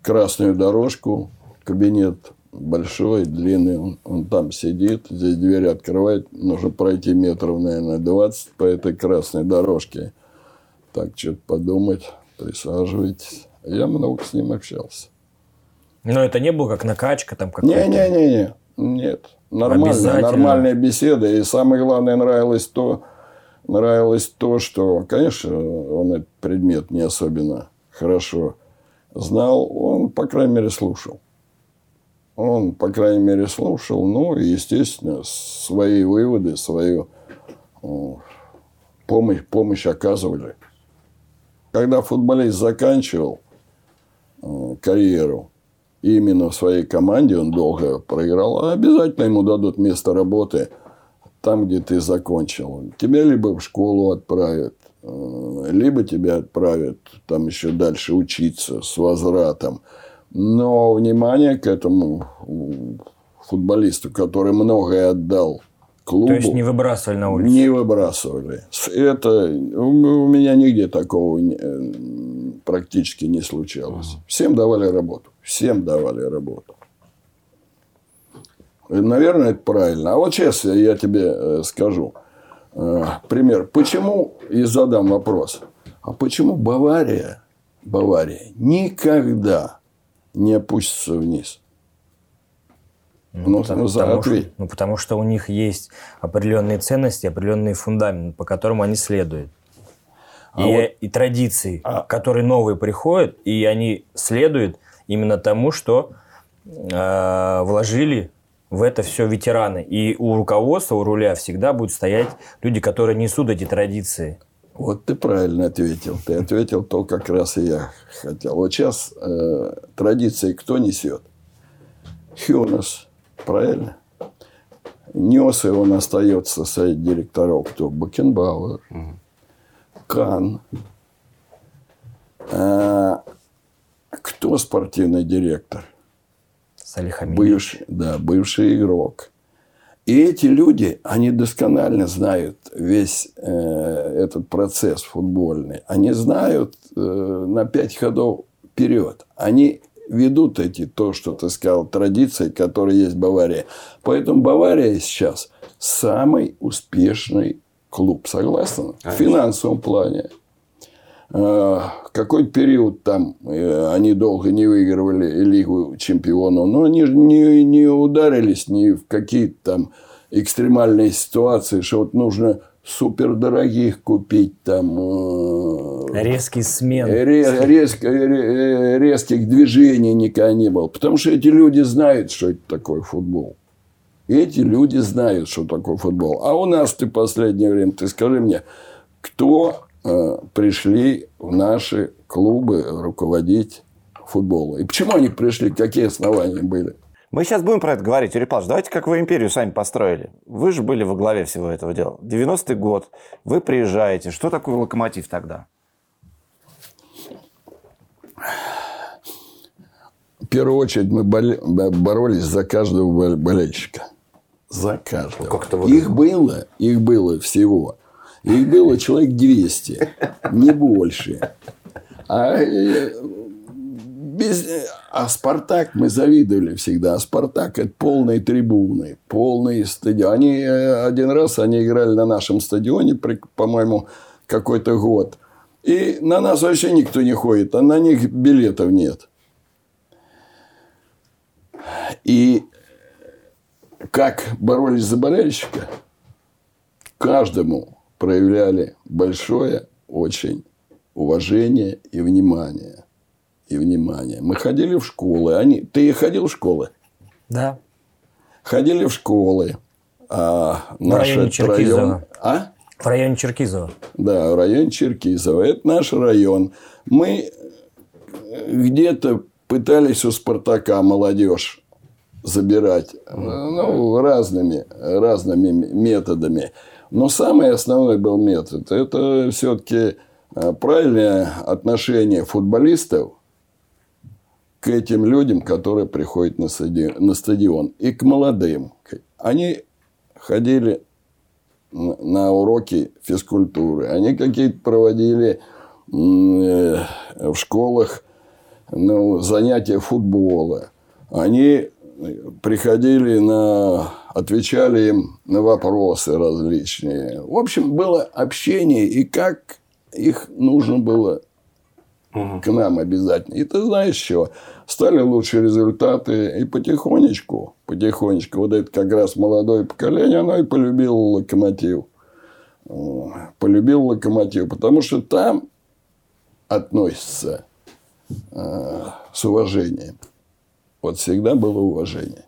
красную дорожку, кабинет большой, длинный. Он, он там сидит, здесь дверь открывает. Нужно пройти метров, наверное, 20 по этой красной дорожке. Так, что-то подумать, присаживайтесь. Я много с ним общался. Но это не было как накачка там какая-то. Не-не-не-не. Нет. Нормальная, нормальная беседа. И самое главное, нравилось то, нравилось то, что, конечно, он этот предмет не особенно хорошо знал. Он, по крайней мере, слушал. Он, по крайней мере, слушал. Ну, и, естественно, свои выводы, свою помощь, помощь оказывали. Когда футболист заканчивал карьеру, и именно в своей команде он долго проиграл, а обязательно ему дадут место работы там, где ты закончил. Тебя либо в школу отправят, э, либо тебя отправят там еще дальше учиться с возвратом. Но внимание к этому футболисту, который многое отдал клубу, То есть не выбрасывали на улицу. не выбрасывали. Это у меня нигде такого э, практически не случалось. Всем давали работу. Всем давали работу. И, Наверное, это правильно. А вот сейчас я- тебе э, скажу. Э, Пример. Почему, и задам вопрос. А почему Бавария, Бавария никогда не опустится вниз? Ну, потому, ну, за- потому что, ну, потому что у них есть определенные ценности, определенный фундамент, по которому они следуют. А и, вот- и традиции, А- которые новые приходят, и они следуют именно тому, что э, вложили в это все ветераны. И у руководства, у руля всегда будут стоять люди, которые несут эти традиции. Вот ты правильно ответил. Ты ответил то, как раз и я хотел. Вот сейчас э, традиции кто несет? Хюнес, правильно? Нес, и он остается совет директоров. Кто? Бакенбауэр, Кан. А, кто спортивный директор? Салих Аминевич. Бывший, да, бывший игрок. И эти люди, они досконально знают весь э, этот процесс футбольный. Они знают э, на пять ходов вперед. Они ведут эти, то, что ты сказал, традиции, которые есть в Баварии. Поэтому Бавария сейчас самый успешный клуб. Согласен? В финансовом плане. Э, Какой период там э, они долго не выигрывали Лигу чемпионов, но они же не, не ударились ни в какие-то там экстремальные ситуации, что вот нужно супердорогих купить там э, Резкий смен. Ре- резко- ре- резких движений никогда не было. Потому что эти люди знают, что это такое футбол. Эти люди знают, что такое футбол. А у нас ты в последнее время, ты скажи мне, кто э, пришли в наши клубы руководить футболом? И почему они пришли? Какие основания были? Мы сейчас будем про это говорить, Юрий Павлович. Давайте, как вы империю сами построили. Вы же были во главе всего этого дела. 90-й год, вы приезжаете. Что такое локомотив тогда? В первую очередь мы боролись за каждого бол- болельщика. За каждого. Как это их было, их было всего. Их было человек 200, не больше. А, э, без, а Спартак мы завидовали всегда. А Спартак это полные трибуны, полный стадион. Они э, один раз они играли на нашем стадионе, по-моему, какой-то год. И на нас вообще никто не ходит, а на них билетов нет. И как боролись за болельщика, каждому проявляли большое очень уважение и внимание. И внимание. Мы ходили в школы. Они... Ты ходил в школы? Да. Ходили в школы. А наш районе этот Черкизово. район... А? В районе Черкизова. Да, в районе Черкизово. Это наш район. Мы где-то пытались у Спартака молодежь забирать. Ну, разными, разными методами. Но самый основной был метод. Это все-таки правильное отношение футболистов к этим людям, которые приходят на стадион, на стадион. И к молодым. Они ходили на уроки физкультуры. Они какие-то проводили э, в школах ну, занятия футбола. Они приходили на... Отвечали им на вопросы различные. В общем, было общение, и как их нужно было к нам обязательно. И ты знаешь что? Стали лучшие результаты. И потихонечку, потихонечку, вот это как раз молодое поколение, оно и полюбило локомотив. Э, Полюбил локомотив. Потому что там относятся э, с уважением. Вот всегда было уважение.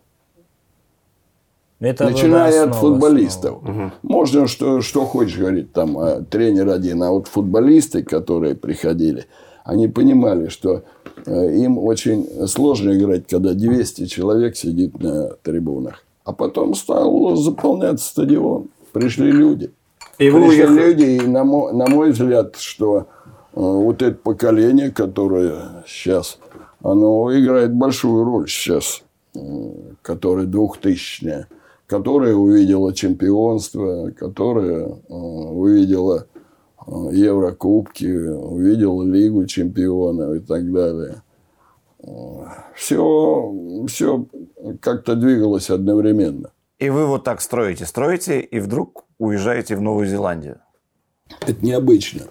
Это Начиная да, от основа, футболистов. Можно что, что хочешь говорить, там а, тренер один, а вот футболисты, которые приходили, они понимали, что э, им очень сложно играть, когда 200 человек сидит на трибунах. А потом стал заполняться стадион. Пришли люди. И вы Пришли уехали. люди, и на мой, на мой взгляд, что э, вот это поколение, которое сейчас, оно играет большую роль сейчас, э, которое двухтысячное, которое увидело чемпионство, которое э, увидело э, Еврокубки, увидело Лигу чемпионов и так далее. Все, все как-то двигалось одновременно. И вы вот так строите, строите, и вдруг уезжаете в Новую Зеландию. Это необычно.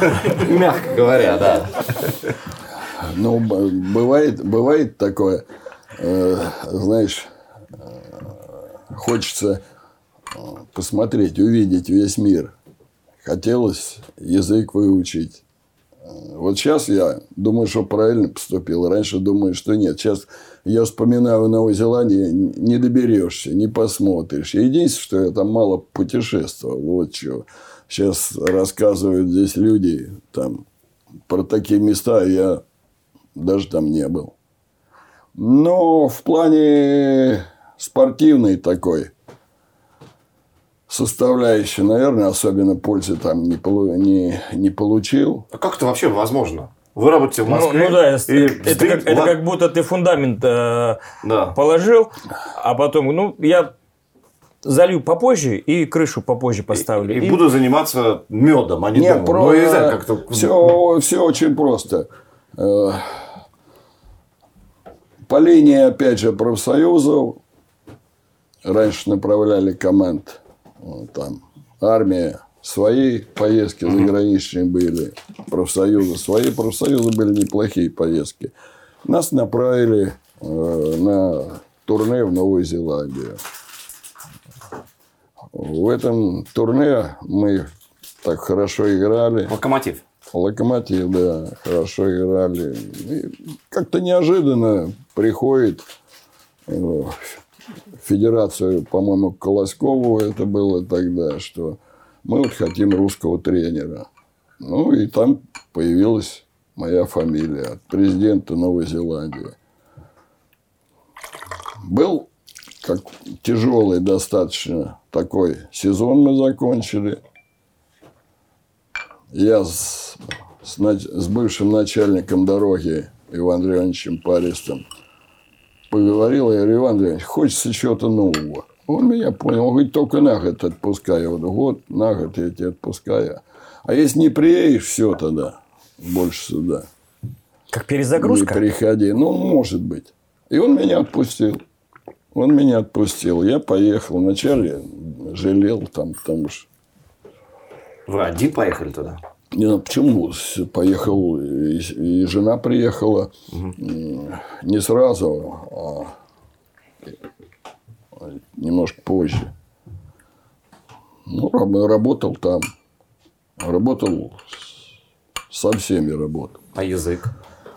Мягко говоря, да. Ну, бывает, бывает такое, э, знаешь, э, хочется э, посмотреть, увидеть весь мир. Хотелось язык выучить. Вот сейчас я думаю, что правильно поступил. Раньше думаю, что нет. Сейчас я вспоминаю Новую Зеландию, не доберешься, не посмотришь. Единственное, что я там мало путешествовал. Вот что. Сейчас рассказывают здесь люди там про такие места, а я даже там не был. Но в плане спортивной такой составляющей, наверное, особенно пользы там не, полу- не, не получил. А как это вообще возможно? Вы работаете в Ну, Москве. ну да, это, и это вздым- как, это как будто ты фундамент э, Да. положил, а потом, ну, я залью попозже и крышу попозже поставлю. И, буду заниматься медом, а не Нет, домом. Ну, я не знаю, как-то... все, все очень просто. Э, По линии, опять же, профсоюзов раньше направляли команд. Вот Там армия свои поездки заграничные были, профсоюзы свои, профсоюзы были неплохие поездки. Нас направили э, на турне в Новую Зеландию. В этом турне мы так хорошо играли. Локомотив. Локомотив, да, хорошо играли. И как-то неожиданно приходит э, федерацию, по-моему, к Колоскову это было тогда, что мы вот хотим русского тренера. Ну, и там появилась моя фамилия от президента Новой Зеландии. Был как тяжелый достаточно такой сезон мы закончили. Я с, с, с бывшим начальником дороги Иваном Андреевичем Паристом поговорил. Я говорю, Иван Андреевич, хочется чего-то нового. Он меня понял. Он говорит, только на год отпускаю. Я говорю, вот на год я тебя отпускаю. А если не приедешь, все тогда. Больше сюда. Как Не перезагрузка. приходи. Ну, может быть. И он меня отпустил. Он меня отпустил. Я поехал. Вначале жалел там, потому что Вы один поехали туда? Не знаю, почему поехал, и, и жена приехала м, не сразу, а немножко позже. Ну, раб- работал там. Работал со всеми работал. А язык?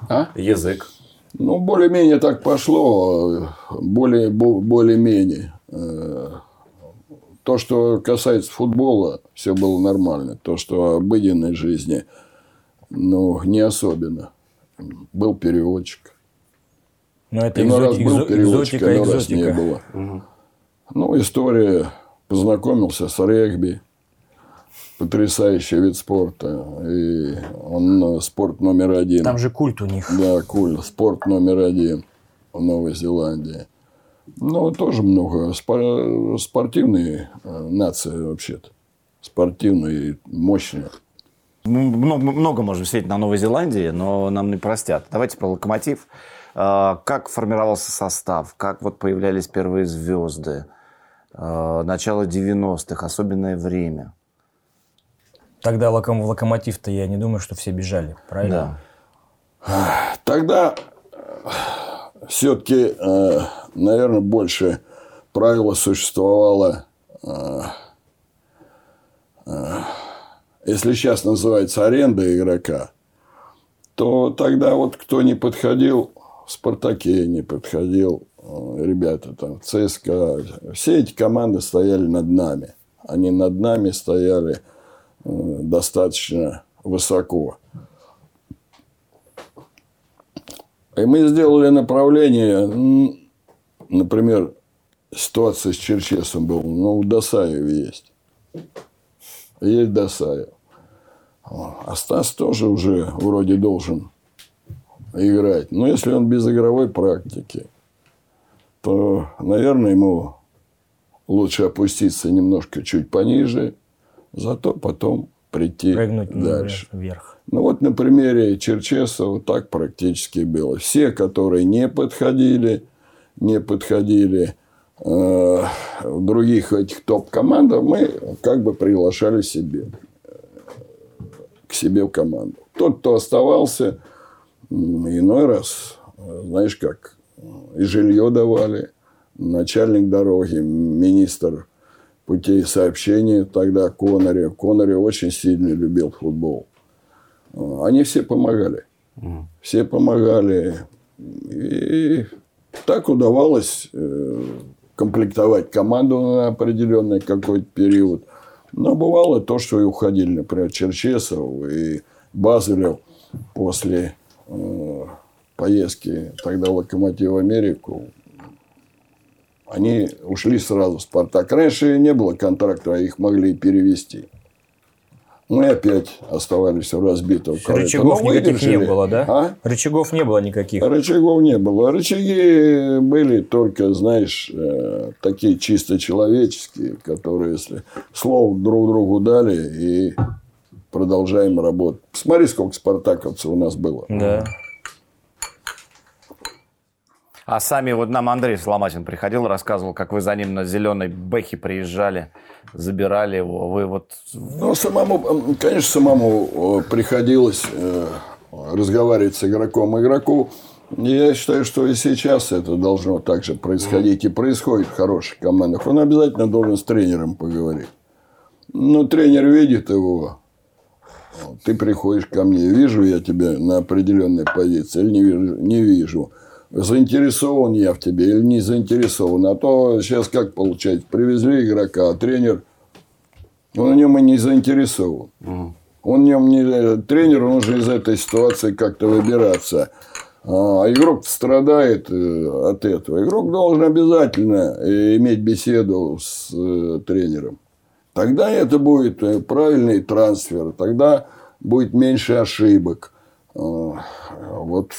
А? Язык. Ну, более-менее так пошло. э, Более, бо- более-менее. То, что касается футбола, все было нормально. То, что обыденной жизни, ну, не особенно. Был переводчик. Но это Иной раз экзоти- был переводчик, экзотика, иной раз не было. Ну, история. Познакомился с регби. Потрясающий вид спорта. И он э, спорт номер один. Там же культ у них. Да, куль. Спорт номер один в Новой Зеландии. Ну, тоже много. Спо- Спортивные э, нации вообще-то. Спортивные, мощные. Мы много, много можем сидеть на Новой Зеландии, но нам не простят. Давайте про локомотив. А, Как формировался состав? Как вот появлялись первые звезды? А, Начало 90-х, особенное время. Тогда локом- в локомотив-то я не думаю, что все бежали, правильно? Да. Тогда все-таки, наверное, больше правила существовало, э, э, если сейчас называется аренда игрока, то тогда вот кто не подходил, в «Спартаке» не подходил, э, ребята там, ЦСКА, все эти команды стояли над нами. Они над нами стояли э, достаточно высоко. И мы сделали направление, например, ситуация с Черчесом была, ну, в Досаеве есть. Есть Досаев. А Стас тоже уже вроде должен играть. Но если он без игровой практики, то, наверное, ему лучше опуститься немножко чуть пониже, зато потом прийти Прыгнуть ну, дальше. вверх. Ну вот на примере Черчесова так практически было. Все, которые не подходили, не подходили э, других этих топ-командах, мы как бы приглашали себе э, к себе в команду. Тот, кто оставался, иной раз, э, знаешь как, и жилье давали, начальник дороги, министр путей сообщения тогда Конорев. Конорев очень сильно любил футбол. Они все помогали. Все помогали. И так удавалось э, комплектовать команду на определенный какой-то период. Но бывало то, что и уходили, например, Черчесов и Базелев после э, поездки тогда «Локомотив» в Америку, они ушли сразу в «Спартак». Раньше не было контракта, а их могли перевести. И опять оставались в разбитом корыте. Рычагов никаких не было, да? А? Рычагов не было никаких. Рычагов не было. Рычаги были только, знаешь, э, такие чисто человеческие, которые, если слово друг другу дали и продолжаем работать. Посмотри, сколько спартаковцев у нас было. Да. А сами, вот нам Андрей Соломатин приходил, рассказывал, как вы за ним на зеленой бэхе приезжали, забирали его. Вы вот... Ну, самому, конечно, самому э, приходилось э, разговаривать с игроком. Игроку, я считаю, что и сейчас это должно так же происходить. И происходит в хороших командах. Он обязательно должен с тренером поговорить. Ну, тренер видит его. Ты приходишь ко мне, вижу я тебя на определенной позиции или не вижу, не вижу. Заинтересован я в тебе или не заинтересован. А то сейчас как получается? Привезли игрока, а тренер он в нем и не заинтересован. Он в нем не... Тренер, он же из этой ситуации как-то выбираться. А игрок страдает э, от этого. Игрок должен обязательно э, иметь беседу с э, тренером. Тогда это будет правильный трансфер. Тогда будет меньше ошибок. А, Вот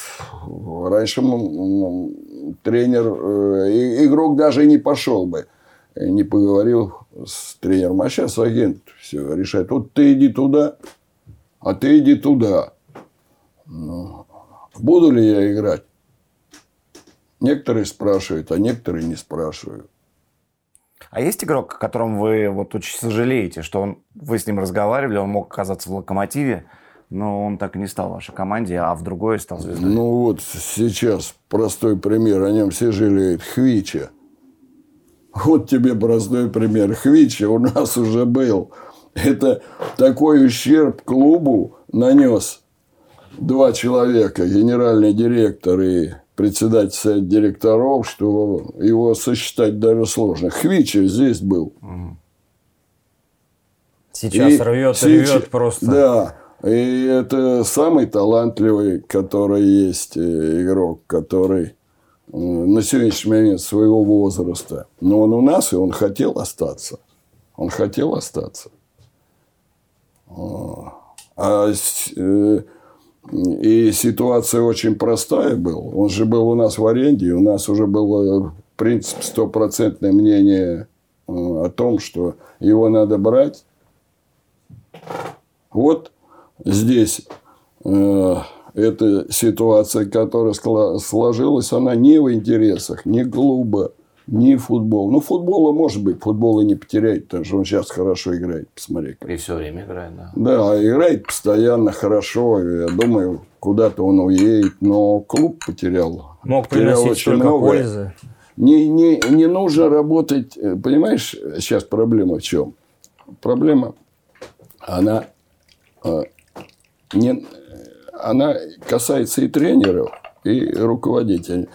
раньше м, тренер, э, игрок даже не пошел бы, э, не поговорил с тренером. А сейчас агент все решает. Вот ты иди туда, а ты иди туда. Ну, буду ли я играть? Некоторые спрашивают, а некоторые не спрашивают. А есть игрок, о котором вы вот очень сожалеете, что он, вы с ним разговаривали, он мог оказаться в «Локомотиве», но он так и не стал в вашей команде, а в другой стал звездой? Ну вот сейчас простой пример, о нем все жалеют. Хвича. Вот тебе простой пример. Хвича у нас уже был. Это такой ущерб клубу нанес два человека, генеральный директор и председатель совета директоров, что его сосчитать даже сложно. Хвича здесь был. Сейчас И рвет, сейчас- рвет просто. Да. И это самый талантливый, который есть э, игрок, который э, на сегодняшний момент своего возраста. Но он у нас, и он хотел остаться. Он хотел остаться. А, э, и ситуация очень простая была. Он же был у нас в аренде, и у нас уже было, в принципе, стопроцентное мнение о том, что его надо брать. Вот здесь э, эта ситуация, которая сложилась, она не в интересах ни клуба, ни футбола. Ну, футбола может быть, футбола не потеряет, потому что он сейчас хорошо играет. Посмотри. как. И все время играет, да. Да, играет постоянно хорошо. Я думаю, куда-то он уедет, но клуб потерял. Мог потерял приносить очень столько многое. пользы. Не, не, не нужно работать. э, Понимаешь, сейчас проблема в чем? Проблема, она, э, не, она касается и тренеров, и руководителей.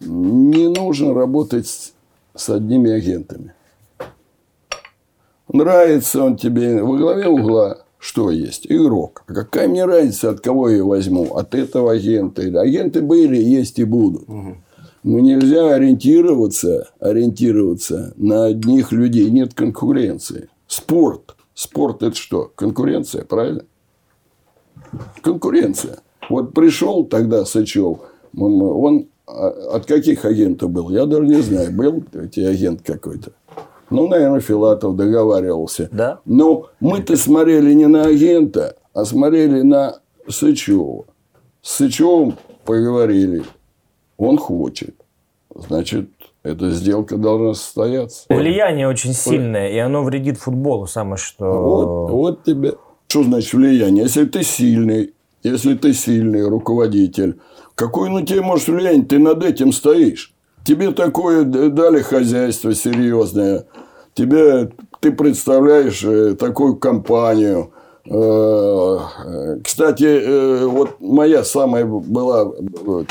Не нужно работать с, с одними агентами. Нравится он тебе во главе угла, что есть? Игрок. А какая мне разница, от кого я возьму? От этого агента. Или агенты были, есть и будут. Но нельзя ориентироваться, ориентироваться на одних людей. Нет конкуренции. Спорт. Спорт это что? Конкуренция, правильно? Конкуренция. Вот пришел тогда Сычев, он, он а, от каких агентов был? Я даже не знаю. Был эти агент какой-то. Ну, наверное, Филатов договаривался. Да. Но мы-то смотрели не на агента, а смотрели на Сычева. С Сычевым поговорили. Он хочет. Значит, эта сделка должна состояться. Влияние очень сильное, и оно вредит футболу самое что. Вот, вот тебе. Что значит влияние? Если ты сильный, если ты сильный руководитель, какое на тебя может влияние? Ты над этим стоишь. Тебе такое дали хозяйство серьезное. Тебе, ты представляешь э, такую компанию. Э, э, Кстати, вот моя самая была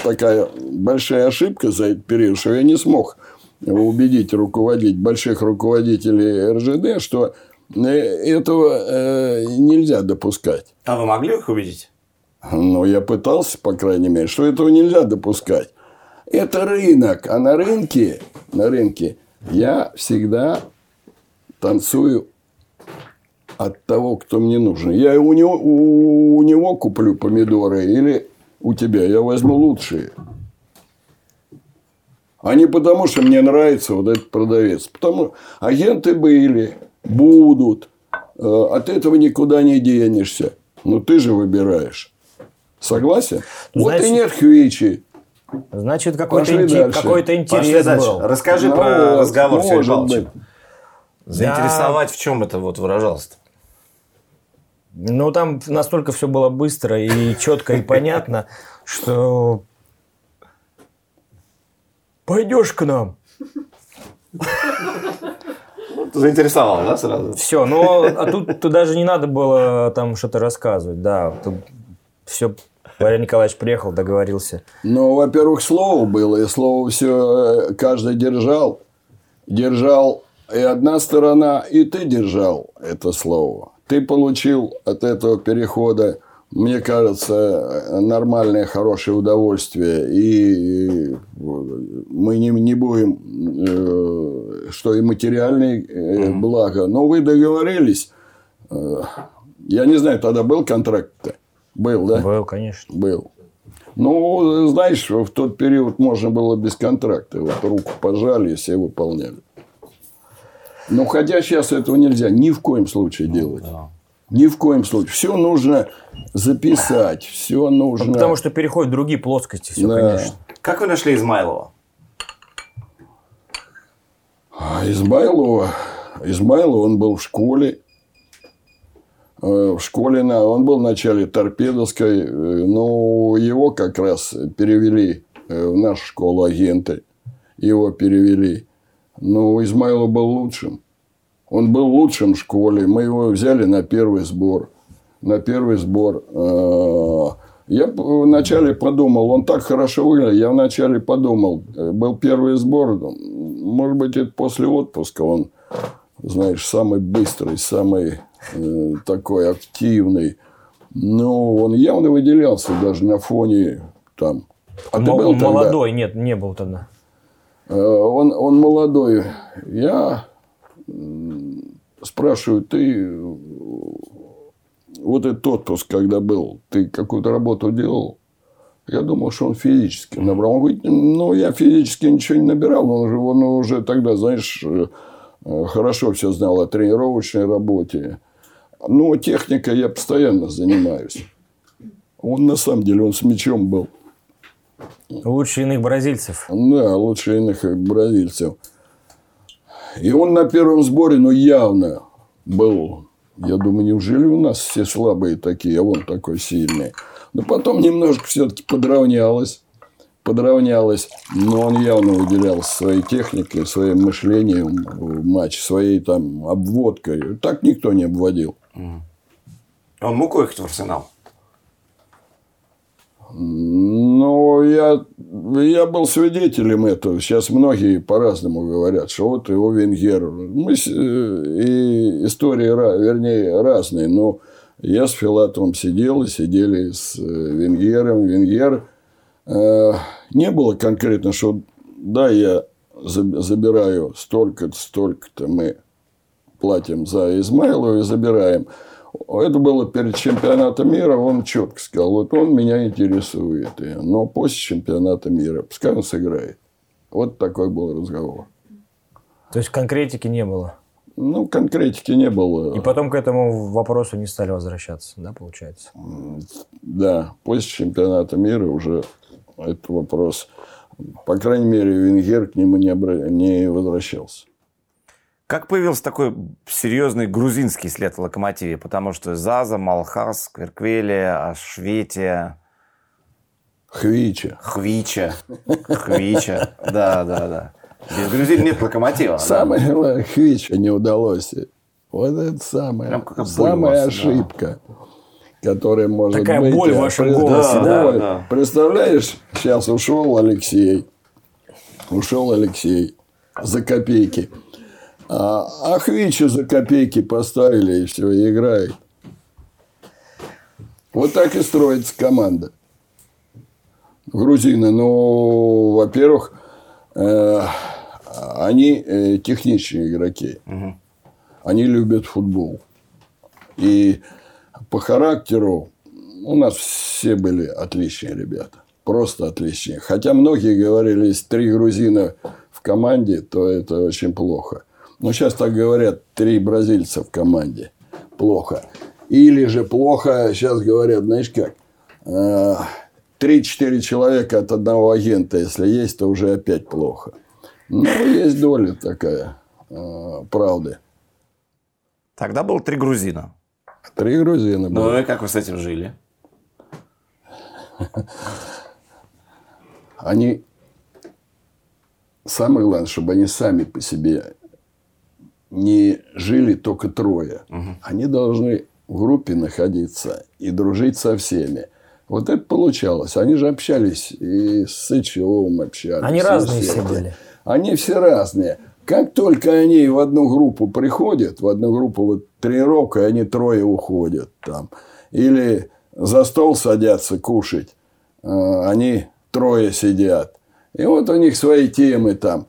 такая большая ошибка за этот период, что я не смог убедить руководить больших руководителей РЖД, что этого э, нельзя допускать. А вы могли их увидеть? Ну, я пытался, по крайней мере, что этого нельзя допускать. Это рынок, а на рынке, на рынке я всегда танцую от того, кто мне нужен. Я у него, у него куплю помидоры или у тебя я возьму лучшие. А не потому, что мне нравится вот этот продавец. Потому агенты были, будут. Э, От этого никуда не денешься. Ну, ты же выбираешь. Согласен? вот Значит- и нет хвичи. Значит, какой-то, дальше. какой-то Пошли интерес дальше. был. Расскажи Ну, про разговор с Павловичем. быть. Заинтересовать в чем это вот выражалось-то? Ну, там настолько все было быстро и четко и понятно, что пойдешь к нам. Заинтересовал, да, сразу? Все, ну, а тут, тут даже не надо было там что-то рассказывать, да. Тут все, Валерий Николаевич приехал, договорился. Ну, во-первых, слово было, и слово все каждый держал. Держал и одна сторона, и ты держал это слово. Ты получил от этого перехода, мне кажется, нормальное, хорошее удовольствие. И мы не, не будем, э, что и материальные э, блага. Но вы договорились. Э, Я не знаю, тогда был контракт-то? Был, да? Был, конечно. Был. Ну, знаешь, в тот период можно было без контракта. Вот руку пожали и все выполняли. Но хотя сейчас этого нельзя ни в коем случае делать. Ни в коем случае. Все нужно записать. Все нужно. Ну, Потому что переходят в другие плоскости, все, Да. конечно. Как вы нашли Измайлова? А Измайлова, Измайлов, он был в школе. Э, В школе на, он был в начале торпедовской, э, но его как раз перевели э, в нашу школу агенты. Его перевели. Но Измайлов был лучшим. Он был лучшим в школе. Мы его взяли на первый сбор. На первый сбор. Э, Я вначале подумал, он так хорошо выглядел. Я вначале подумал, был первый сбор. Может быть, это после отпуска он, знаешь, самый быстрый, самый э, такой активный. Но он явно выделялся даже на фоне там. А ты был тогда? молодой, нет, не был тогда. Э, Он, он молодой. Я м, спрашиваю, ты э, вот этот отпуск, когда был, ты какую-то работу делал? Я думал, что он физически набрал. Он говорит, ну, я физически ничего не набирал. Он уже, он уже тогда, знаешь, э, хорошо все знал о тренировочной работе. Ну, техникой я постоянно занимаюсь. Он, на самом деле, он с мячом был. Лучше иных бразильцев. Да, лучше иных бразильцев. И он на первом сборе, ну, явно был. Я думаю, неужели у нас все слабые такие, а он такой сильный. Но потом немножко все-таки подравнялось. Подравнялось. Но он явно выделялся своей техникой, своим мышлением в матче, своей там обводкой. Так никто не обводил. Он мог уехать в Арсенал? Ну, я, я был свидетелем этого. Сейчас многие по-разному говорят, что вот его Венгер. Мы, э, и истории, вернее, разные. Но я с Филатовым сидел и сидели с э, Венгером. Венгер э, не было конкретно, что да, я заб- забираю столько-то, столько-то мы платим за Измайлова и забираем. Это было перед чемпионатом мира, он четко сказал, вот он меня интересует, но после чемпионата мира, пускай он сыграет. Вот такой был разговор. То есть конкретики не было. Ну, конкретики не было. И потом к этому вопросу не стали возвращаться, да, получается? Да, после чемпионата мира уже этот вопрос, по крайней мере, Венгер к нему не, обра- не возвращался. Как появился такой серьезный грузинский след в локомотиве? Потому что Заза, Малхас, Кверквелия, Ашветия, Хвича. Хвича. Хвича. Да, да, да. Без грузин нет локомотива. да. Самое главное, Хвича не удалось. Вот это самая, самая да. ошибка, которая может Такая быть. боль в вашем пред- голосе, да, боль. да. Представляешь, сейчас ушел Алексей. Ушел Алексей за копейки. А, а Хвича за копейки поставили, и все, и играет. Вот так и строится команда. Грузины, ну, во-первых, э, они э, техничные игроки. Они любят футбол. И по характеру у нас все были отличные ребята. Просто отличные. Хотя многие говорили, если три грузина в команде, то это очень плохо. Но сейчас так говорят, три бразильца в команде. Плохо. Или же плохо, сейчас говорят, знаешь как, э, три-четыре человека от одного агента, если есть, то уже опять плохо. Ну, есть доля такая э, правды. Тогда было три грузина. Три грузина было. Ну и как вы с этим жили? Они... Самое главное, чтобы они сами по себе не жили только трое. Они должны в группе находиться и дружить со всеми. Вот это получалось. Они же общались и с Сычевым общались. Они разные все были. Они все разные. Как только они в одну группу приходят, в одну группу вот тренировка, и они трое уходят там. Или за стол садятся кушать, э, они трое сидят. И вот у них свои темы там.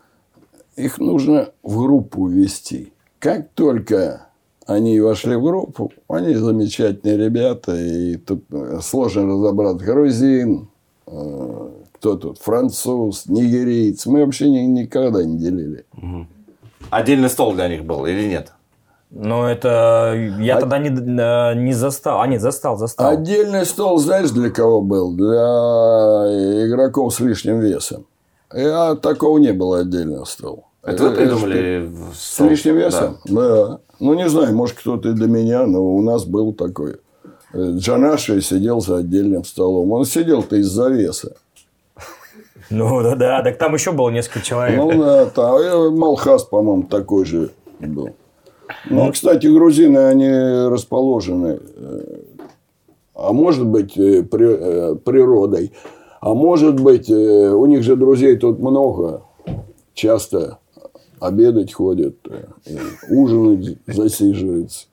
Их нужно в группу ввести. Как только они вошли в группу, они замечательные ребята, и тут э, сложно разобрать грузин, э, кто тут, француз, нигериец. Мы вообще ни- никогда не делили. Отдельный стол для них был или нет? Но это... Я А- тогда не, э, не застал. А, нет, застал, застал. Отдельный стол, знаешь, для кого был? Для игроков с лишним весом. А такого не было отдельного стола. Это вы придумали? в С лишним весом? Да. Ну, не знаю, может, кто-то и до меня, но у нас был такой. Э, Джанаши сидел за отдельным столом. Он сидел-то из-за веса. Ну, да, да. Так там еще было несколько человек. Ну, да, там, э, Малхас, по-моему, такой же был. Ну, кстати, грузины, они расположены, э, а может быть, при- природой, а может быть, у них же друзей тут много, часто обедать ходят, э, и ужинать засиживаются.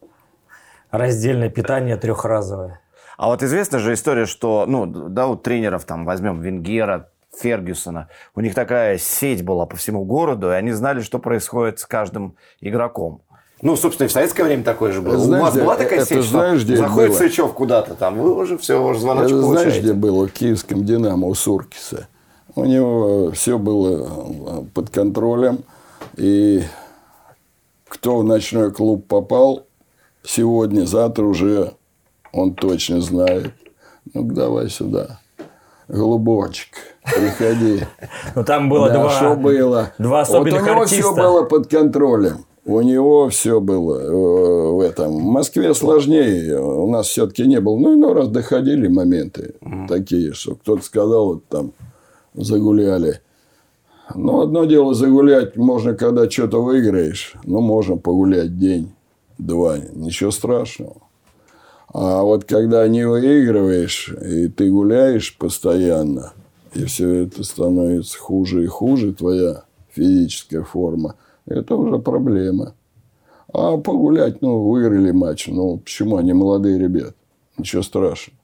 Раздельное питание трехразовое. А вот известна же история, что, ну, да, у тренеров, там, возьмем Венгера, Фергюсона, у них такая сеть была по всему городу, и они знали, что происходит с каждым игроком. Ну, собственно, и в советское время такое же было. Знаешь, у вас где- была такая это сеть, знаешь, что где заходит было? Сычев куда-то там, вы уже все, уже звоночек Это знаешь, получаете. где было? В киевском «Динамо» у Суркиса. У него все было э, под контролем. И кто в ночной клуб попал сегодня, завтра уже он точно знает. ну давай сюда. Голубочек, приходи. Ну, там было Да, два... что было? два Вот особенных у него артиста. все было под контролем. У него все было э, в этом. В Москве сложнее. У нас все-таки не было. Ну, иной раз доходили моменты такие, что кто-то сказал, вот там загуляли. Ну, одно дело загулять можно, когда что-то выиграешь. Ну, можно погулять день, два. Ничего страшного. А вот когда не выигрываешь, и ты гуляешь постоянно, и все это становится хуже и хуже, твоя физическая форма, это уже проблема. А погулять, ну, выиграли матч, ну, почему они молодые ребята? Ничего страшного.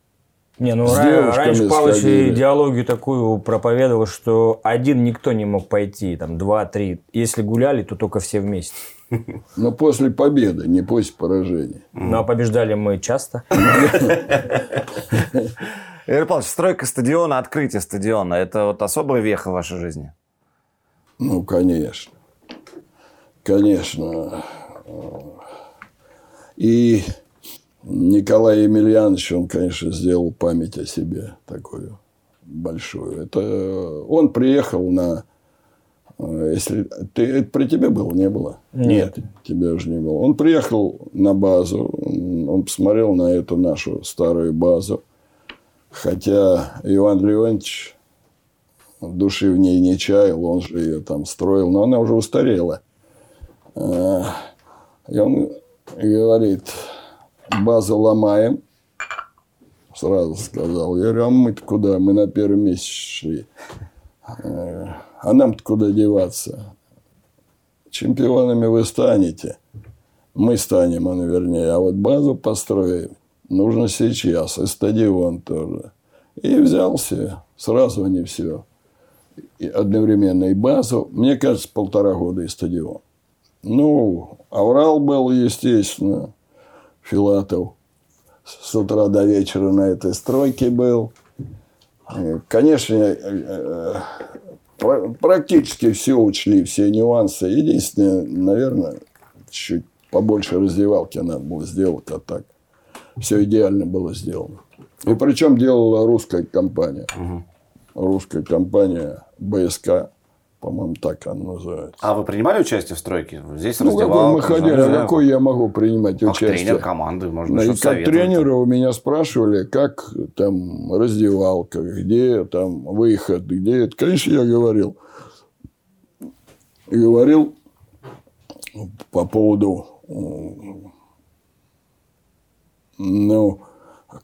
Не, ну ра- раньше Павлович сходили. идеологию такую проповедовал, что один никто не мог пойти, там два, три. Если гуляли, то только все вместе. Но после победы, не после поражения. Ну, а побеждали мы часто. Игорь Павлович, стройка стадиона, открытие стадиона – это вот особая веха в вашей жизни? Ну, конечно. Конечно. И Николай Емельянович, он, конечно, сделал память о себе такую большую. Это он приехал на... э, Если ты это при тебе было, не было? Нет. тебя уже не было. Он приехал на базу, он посмотрел на эту нашу старую базу, хотя Иван Леонтьевич души в ней не чаял, он же ее там строил, но она уже устарела. А, И он говорит, базу ломаем. Сразу сказал. Я говорю, а мы-то куда? Мы на первом месяце шли. Э, А нам-то куда деваться? Чемпионами вы станете. Мы станем, он вернее. А вот базу построим. нужно сейчас, и стадион тоже. И взялся, сразу не все. И одновременно и базу, мне кажется, полтора года и стадион. Ну, Аврал был, естественно, Филатов с утра до вечера на этой стройке был. Конечно, э, э, практически все учли, все нюансы. Единственное, наверное, чуть побольше раздевалки надо было сделать, а так все идеально было сделано. И причем делала русская компания. Русская компания БСК, по-моему, так она называется. А вы принимали участие в стройке? Здесь Ну, какой мы ходили, а какой я могу принимать как участие? тренер команды, можно Ну, и что-то как тренера у меня спрашивали, как там раздевалка, где там выход, где это. Конечно, я говорил. Говорил по поводу, ну,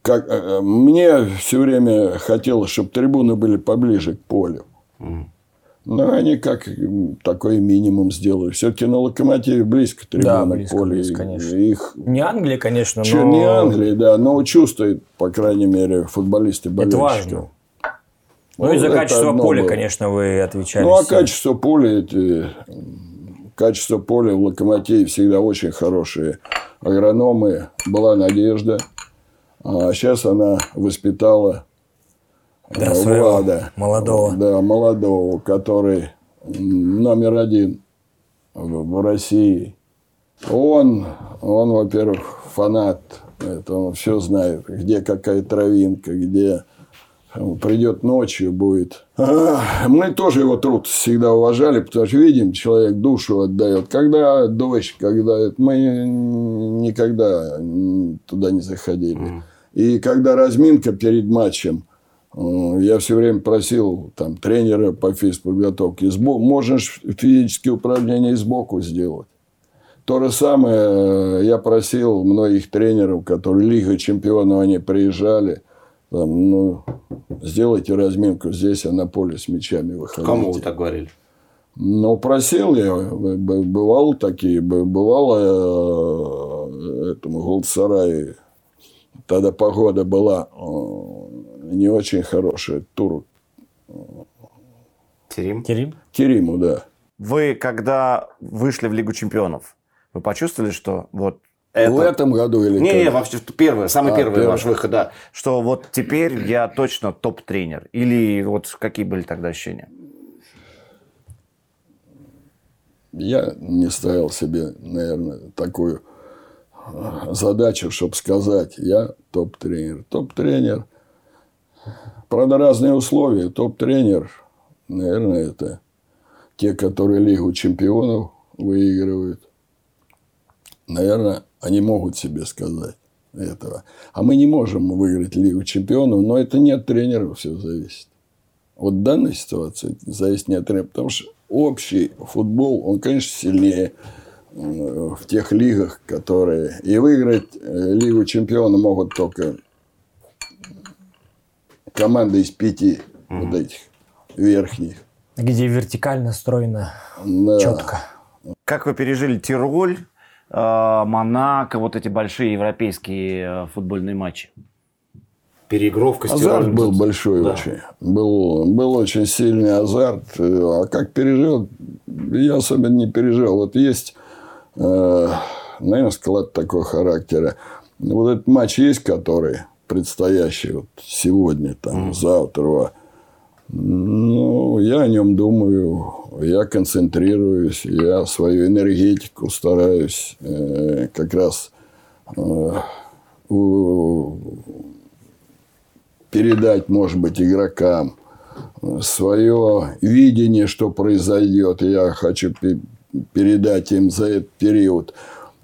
как, э, мне все время хотелось, чтобы трибуны были поближе к полю. Но они как такой минимум сделали. Все-таки на локомотиве близко трибуна Да, к близко, полю. близко, И- конечно. Их Не Англия, конечно, но... Чё, не Англии, да, но чувствует, по крайней мере, футболисты Это болельщики. важно. Ну, и за это качество поля, было. конечно, вы отвечали. Ну, а все. качество поля, эти, качество поля в Локомотиве всегда очень хорошие. Агрономы, была надежда. А сейчас она воспитала Да, э, своего Влада. молодого. Да, молодого, который номер один в, России. Он, он, во-первых, фанат. Это он все знает, где какая травинка, где придет ночью, будет. Мы тоже его труд всегда уважали, потому что видим, человек душу отдает. Когда дождь, когда мы никогда туда не заходили. И когда разминка перед матчем, я все время просил там, тренера по физподготовке, ж физические упражнения сбоку сделать. То же самое э, я просил многих тренеров, которые Лига чемпионов, они приезжали, там, ну, сделайте разминку здесь, а на поле с мячами выходите. Кому вы так говорили? Ну, просил я, б- б- бывало такие, бывало э, этому Голдсарае, тогда погода была э, не очень хорошая, тур Терим? Керим? Кериму, да. Вы, когда вышли в Лигу чемпионов, вы почувствовали, что вот В это... этом году или Не, не, вообще первый, самый А, первый первый. ваш выход, да. Что вот теперь я точно топ-тренер. Или вот какие были тогда ощущения? Я не ставил себе, наверное, такую э, задачу, чтобы сказать, я топ-тренер. Топ-тренер. Правда, разные условия. Топ-тренер, наверное, это те, которые Лигу чемпионов выигрывают. Наверное, они могут себе сказать этого. А мы не можем выиграть Лигу чемпионов, но это не от тренеров все зависит. Вот в данной ситуации зависит не от тренера, потому что общий футбол, он, конечно, сильнее э, в тех лигах, которые... И выиграть э, Лигу чемпионов могут только команды из пяти вот этих верхних. Где вертикально стройно, Да. четко. Как вы пережили Тироль, э, Монако, вот эти большие европейские э, футбольные матчи? Переигровка Азарт был большой Да. очень. Был, был очень сильный азарт. А как пережил, я особенно не пережил. Вот есть, э, наверное, склад такого характера. Вот этот матч есть, который предстоящий вот сегодня, там, завтра. Ну, я о нем думаю, я концентрируюсь, я свою энергетику стараюсь э, как раз э, у- передать, может быть, игрокам свое видение, что произойдет. Я хочу пе- передать им за этот период.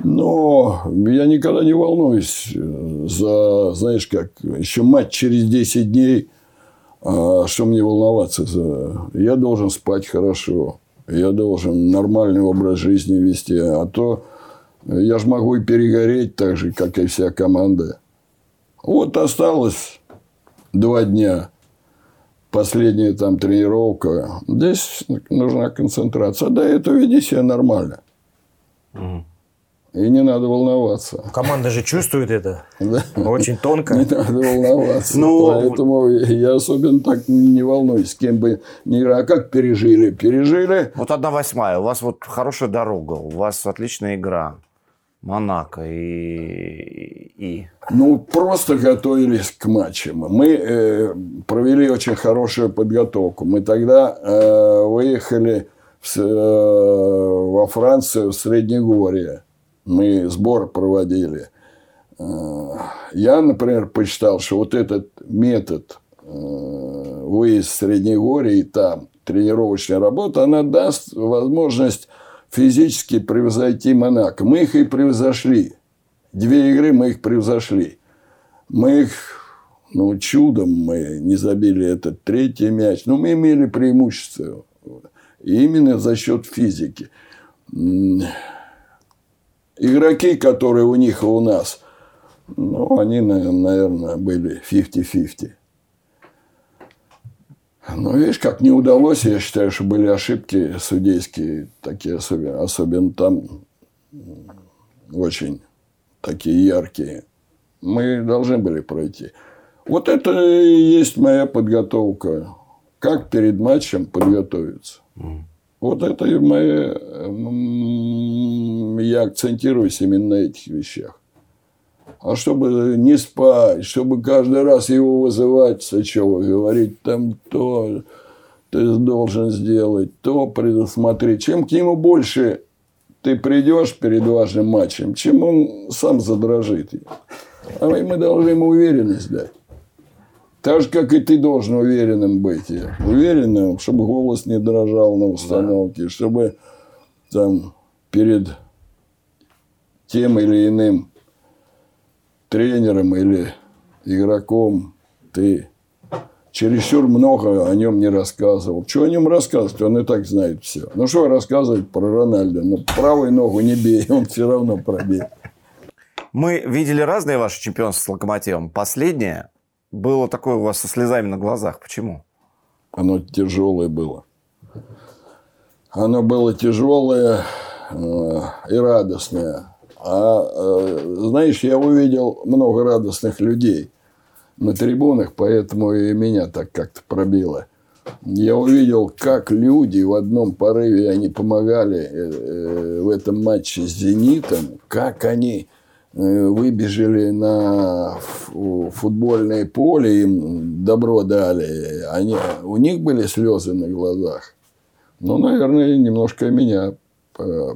Но я никогда не волнуюсь за, знаешь, как еще матч через 10 дней. А что мне волноваться? За... Я должен спать хорошо. Я должен нормальный образ жизни вести. А то я же могу и перегореть так же, как и вся команда. Вот осталось два дня. Последняя там тренировка. Здесь нужна концентрация. Да, это веди себя нормально. И не надо волноваться. Команда же чувствует это. Да. Очень тонко. Не надо волноваться. Ну, Поэтому я особенно так не волнуюсь, с кем бы ни играл. А как пережили? Пережили. Вот одна восьмая. У вас вот хорошая дорога, у вас отличная игра. Монако и... и... Ну, просто готовились к матчам. Мы э, провели очень хорошую подготовку. Мы тогда э, выехали в э, во Францию, в Среднегорье. Мы сбор проводили. Э, Я, например, посчитал, что вот этот метод э, выезд в Среднегорье и там тренировочная работа, она даст возможность физически превзойти Монако. Мы их и превзошли. Две игры мы их превзошли. Мы их, ну, чудом мы не забили этот третий мяч. Но мы имели преимущество. Именно за счет физики. Игроки, которые у них и у нас, ну, они, на- наверное, были 50-50. Ну, видишь, как не удалось, я считаю, что были ошибки судейские, такие особенно, особенно там очень такие яркие. Мы должны были пройти. Вот это и есть моя подготовка. Как перед матчем подготовиться. Вот это и моя... м, Я акцентируюсь именно на этих вещах. А чтобы не спать, чтобы каждый раз его вызывать, Сычева, говорить там то, ты должен сделать, то предусмотреть. Чем к нему больше ты придешь перед важным матчем, чем он сам задрожит. А мы должны ему уверенность дать. Так же, как и ты должен уверенным быть. Уверенным, чтобы голос не дрожал на установке, чтобы там перед тем или иным тренером или игроком ты чересчур много о нем не рассказывал. Что о нем рассказывать? Он и так знает все. Ну, что рассказывать про Рональда? Ну, правую ногу не бей, он все равно пробил. Мы видели разные ваши чемпионства с Локомотивом. Последнее было такое у вас со слезами на глазах. Почему? Оно тяжелое было. Оно было тяжелое э, и радостное. А э, знаешь, я увидел много радостных людей на трибунах, поэтому и меня так как-то пробило. Я увидел, как люди в одном порыве, они помогали э, в этом матче с «Зенитом», как они выбежали на фу- футбольное поле, им добро дали. Они, у них были слезы на глазах. Ну, наверное, немножко меня э,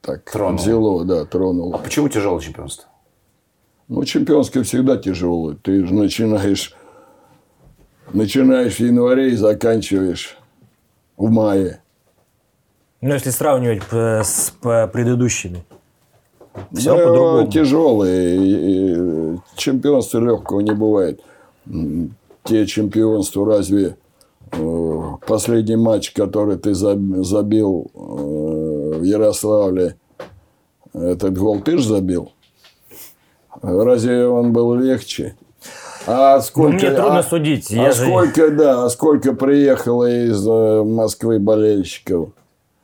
так Тронуло. взяло, да, тронуло. Почему тяжелое чемпионство? Ну, чемпионское всегда тяжело. Ты же начинаешь, начинаешь в январе и заканчиваешь в мае. Ну, если сравнивать э, с предыдущими. Все Да, по-другому. тяжелые. И Чемпионства легкого не бывает. Те чемпионства разве э, последний матч, который ты заб- забил э, в Ярославле, этот гол ты же забил? Разве он был легче? А сколько, Ну, мне трудно а- судить. А Я же- сколько, да, а сколько приехало из э, Москвы болельщиков?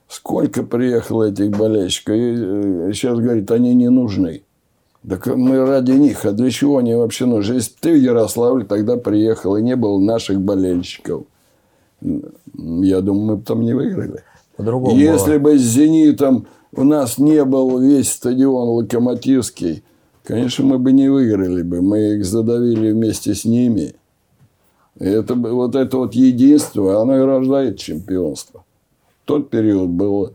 Сколько приехало этих болельщиков? И, э, сейчас говорит, они не нужны. Так мы ради них. А для чего они вообще нужны? Если бы ты в Ярославле тогда приехал, и не было наших болельщиков, я думаю, мы бы там не выиграли. По-другому Если было. бы с «Зенитом» у нас не был весь стадион «Локомотивский», конечно, мы бы не выиграли бы. Мы их задавили вместе с ними. И это, вот это вот единство, оно и рождает чемпионство. Тот период было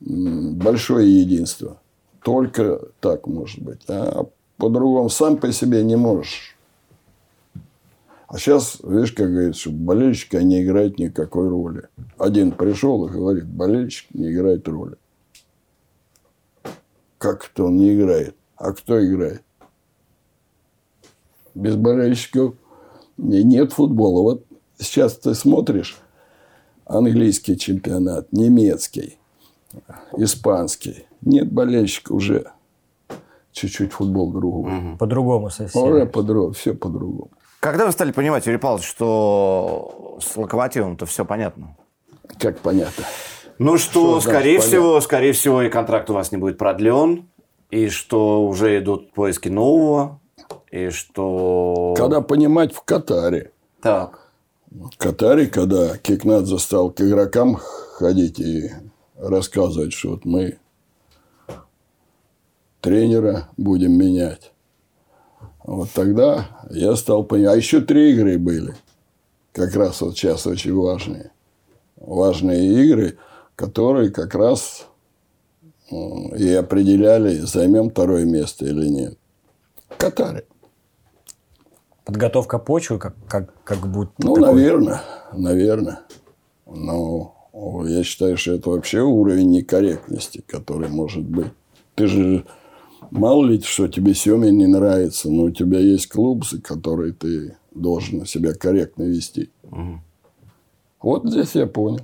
большое единство. Только так может быть. А по-другому сам по себе не можешь. А сейчас, видишь, как говорится, болельщики, они играют никакой роли. Один пришел и говорит, болельщик не играет роли. Как это он не играет? А кто играет? Без болельщиков не- нет футбола. Вот сейчас ты смотришь английский чемпионат, немецкий, испанский. Нет болельщиков уже. Чуть-чуть футбол другой. По-другому совсем. Уже по-другому, все по-другому. Когда вы стали понимать, Юрий Павлович, что с Локомотивом-то все понятно? Как понятно. Ну что, Что скорее значит всего, скорее всего, и контракт у вас не будет продлен, и что уже идут поиски нового, и что... Когда понимать в Катаре. Так. В Катаре, когда Кикнадзе стал к игрокам ходить и рассказывать, что вот мы тренера будем менять. Вот тогда я стал понимать. А еще три игры были. Как раз вот сейчас очень важные. Важные игры, которые как раз и определяли, займем второе место или нет. В Катаре. Подготовка почвы, как, как, как будет. Ну, такой- наверное, наверное. Но я считаю, что это вообще уровень некорректности, который может быть. Ты же мало ли, что тебе Семин не нравится, но у тебя есть клуб, за который ты должен себя корректно вести. Вот здесь я понял.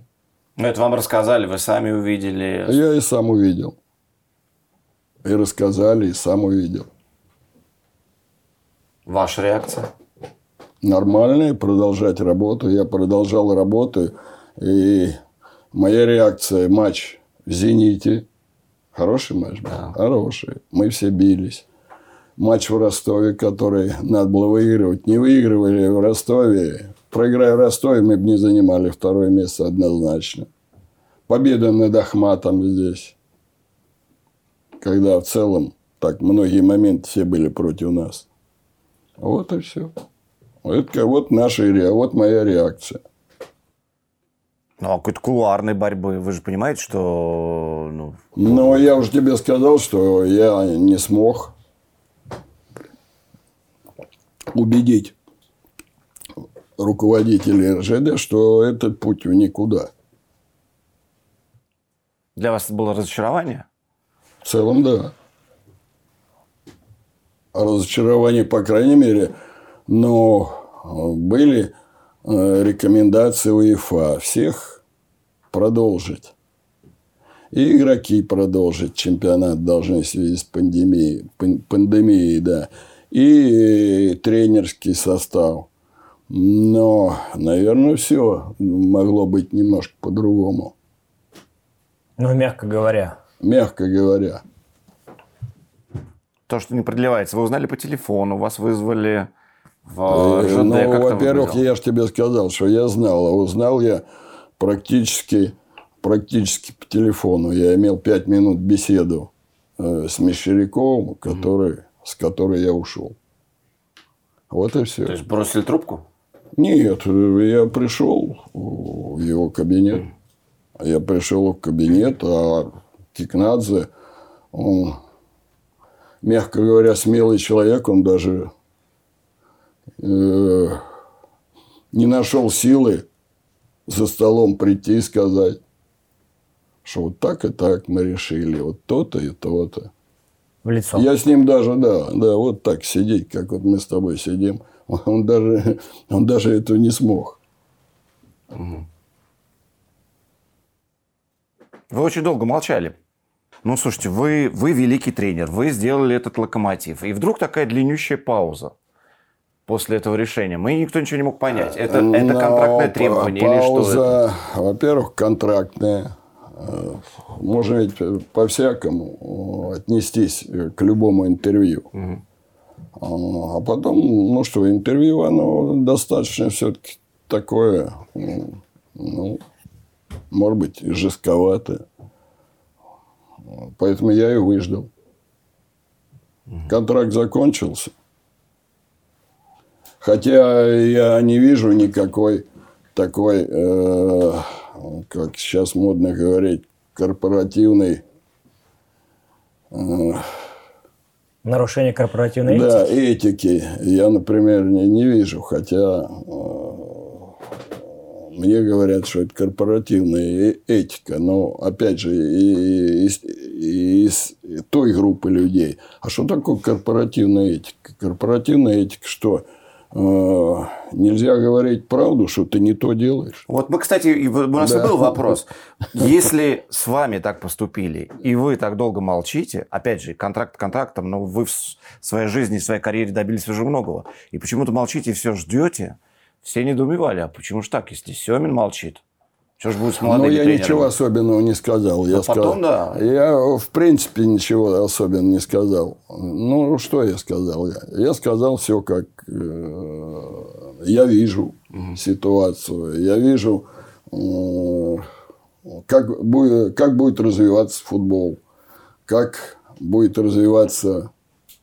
Ну, это вам рассказали, вы сами увидели. Я и сам увидел. И рассказали, и сам увидел. Ваша реакция? нормальные, продолжать работу. Я продолжал работу. И моя реакция – матч в «Зените». Хороший матч был? Хороший. Мы все бились. Матч в Ростове, который надо было выигрывать. Не выигрывали в Ростове. Проиграя в Ростове, мы бы не занимали второе место однозначно. Победа над Ахматом здесь. Когда в целом так многие моменты все были против нас. Вот и все. Это вот наша ре- вот моя реакция. Ну, а какой-то кулуарной борьбы. Вы же понимаете, что... Ну, Но я уже тебе сказал, что я не смог убедить руководителей РЖД, что этот путь в никуда. для вас это было разочарование? В целом, да. Разочарование, по крайней мере, но э, были э, рекомендации УЕФА всех продолжить. И игроки продолжить чемпионат должны в связи с пандемией, пан- пандемией, да. И тренерский состав. Но, наверное, все могло быть немножко по-другому, Ну, мягко говоря. мягко говоря. То, что не продлевается. Вы узнали по телефону, вас вызвали в Э, ЖД. Ну, во-первых, я же тебе сказал, что я знал, а узнал я практически, практически по телефону. Я имел пять минут беседу э, с Мещеряковым, который, с которой я ушел. Вот и все. То есть бросили трубку? Нет, э, я пришел в его кабинет. Я пришел в кабинет, а Кикнадзе, он, мягко говоря, смелый человек, он даже э, не нашел силы за столом прийти и сказать, что вот так и так мы решили, вот то-то и то-то. В лицо. Я с ним даже, да, да, вот так сидеть, как вот мы с тобой сидим, он даже, он даже этого не смог. Вы очень долго молчали. Ну, слушайте, вы, вы великий тренер, вы сделали этот локомотив. И вдруг такая длиннющая пауза после этого решения. Мы никто ничего не мог понять. Это, это Но контрактное требование или что это? Пауза, во-первых, контрактная. Э, Можно ведь по-всякому э, отнестись э, к любому интервью. А а потом, ну что, интервью, оно достаточно все-таки такое, ну, может быть, жестковатое. Поэтому я и выждал. Контракт закончился. Хотя я не вижу никакой такой, э, как сейчас модно говорить, корпоративной э, Нарушение корпоративной да, этики. этики. Я, например, не, не вижу, хотя э, мне говорят, что это корпоративная э- этика, но опять же и- и- из, и из той группы людей. А что такое корпоративная этика? Корпоративная этика что? Э, нельзя говорить правду, что ты не то делаешь. Вот мы, кстати, и у нас и Да. был вопрос. Если с вами так поступили, и вы так долго молчите, опять же, контракт контрактом, но вы в своей жизни, в своей карьере добились уже многого, и почему-то молчите и все ждете, все недоумевали, а почему же так, если Семин молчит? Что ж будет с Ну, молодыми я тренерами? ничего особенного не сказал. Я Ну, потом, сказал, да. Я, в принципе, ничего особенного не сказал. Ну, что я сказал? Я, я сказал все, как э, я вижу ситуацию. Я вижу, э, как, будет, как будет развиваться футбол, как будет развиваться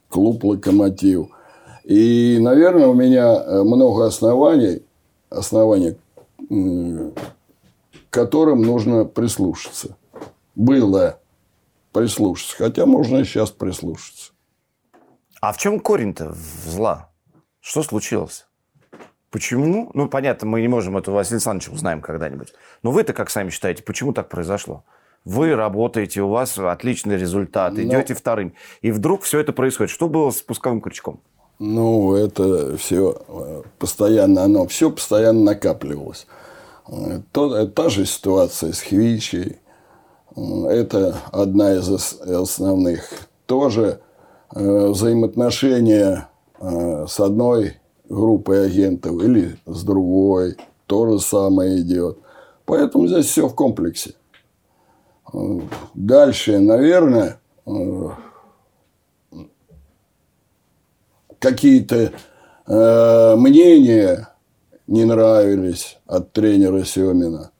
клуб «Локомотив». И, наверное, у меня э, много оснований, оснований к которым нужно прислушаться. Было прислушаться. Хотя можно и сейчас прислушаться. А в чем корень-то зла? Что случилось? Почему? Ну, понятно, мы не можем это у Василия Александровича узнаем когда-нибудь. Но вы-то как сами считаете, почему так произошло? Вы работаете, у вас отличный результат, Но- идете вторым. И вдруг все это происходит. Что было с пусковым крючком? Ну, это все постоянно, оно все постоянно накапливалось. Э, то- та же ситуация с Хвичей. Э, Это одна из ос- основных. Тоже э, взаимоотношения э, с одной группой агентов или с другой. То же самое идет. Поэтому здесь все в комплексе. Э, Дальше, наверное, э, какие-то э, мнения не нравились от тренера Семина.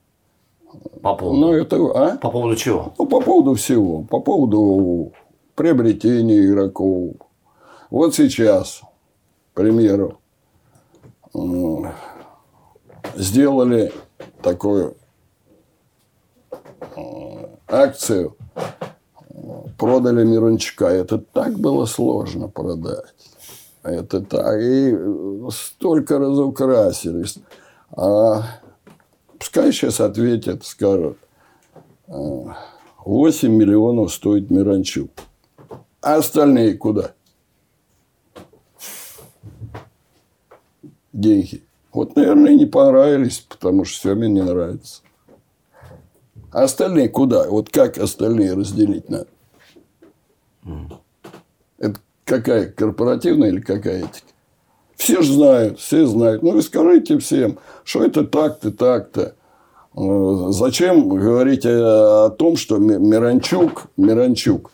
По поводу, Ну, это, а? по поводу чего? Ну, по поводу всего. По поводу приобретения игроков. Вот сейчас, к примеру, м, сделали такую м, акцию, продали Мирончука. Это так было сложно продать. Это так. И э, столько разукрасились. А пускай сейчас ответят, скажут, 8 миллионов стоит Миранчук. А остальные куда? Деньги. Вот, наверное, не понравились, потому что Семин не нравится. А остальные куда? Вот как остальные разделить надо? Какая? Корпоративная или какая этика? Все же знают, все знают. Ну, вы скажите всем, что это так-то, так-то. Э, Зачем говорить о, том, что Ми- Миранчук, Миранчук,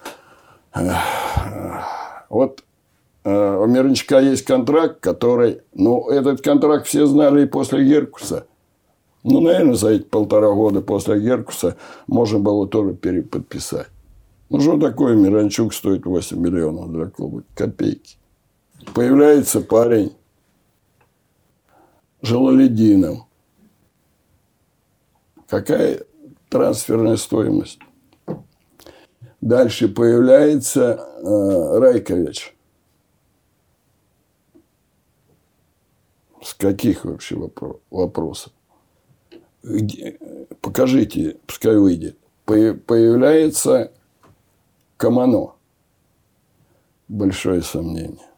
вот э, у Миранчука есть контракт, который, ну, этот контракт все знали и после Геркуса. Ну, наверное, за эти полтора года после Геркуса можно было тоже переподписать. Ну, что такое Миранчук стоит 8 миллионов для клуба? Копейки. Появляется парень Жалаледином. Какая трансферная стоимость? Дальше появляется э, Райкович. С каких вообще вопро- вопросов? Где- покажите, пускай выйдет. По- Появляется Камано. Большое сомнение.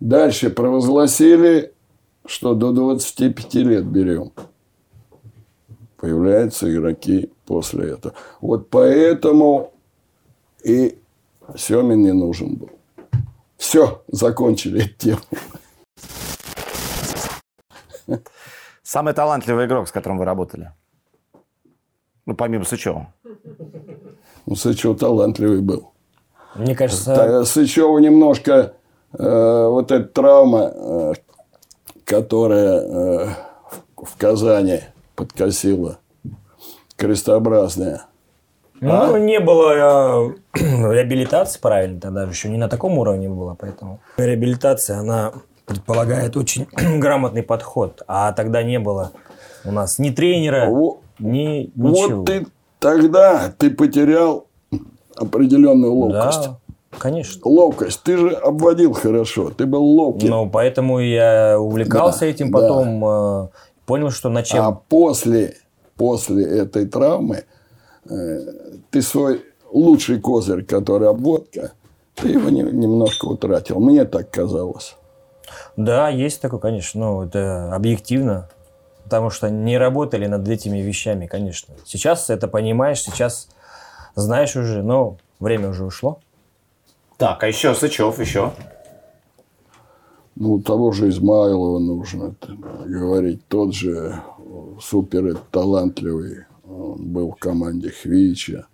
Дальше провозгласили, что до 25 лет берем. Появляются игроки после этого. Вот поэтому и Семин не нужен был. Все, закончили эту тему. Самый талантливый игрок, с которым вы работали? Ну, помимо Сычева. Сычев талантливый был. Мне кажется, Сычеву немножко э, вот эта травма, э, которая э, в, Казани подкосила, крестообразная. ну, не было э, реабилитации правильно, тогда еще не на таком уровне было, поэтому реабилитация, она предполагает очень грамотный подход, а тогда не было у нас ни тренера, Во- ни ничего. Вот ты тогда ты потерял определенную ловкость. Да, конечно. Ловкость. Ты же обводил хорошо. Ты был ловкий. Ну, поэтому я увлекался Да, этим, да. потом э, понял, что на чем... А после, после этой травмы э, ты свой лучший козырь, который обводка, ты его не- немножко утратил. Мне так казалось. Да, есть такое, конечно, ну, это объективно, потому что не работали над этими вещами, конечно. Сейчас это понимаешь, сейчас знаешь уже, но время уже ушло. Так, а еще Сычев, еще. Ну, того же Измайлова нужно говорить. Тот же супер талантливый. Он был в команде Хвича.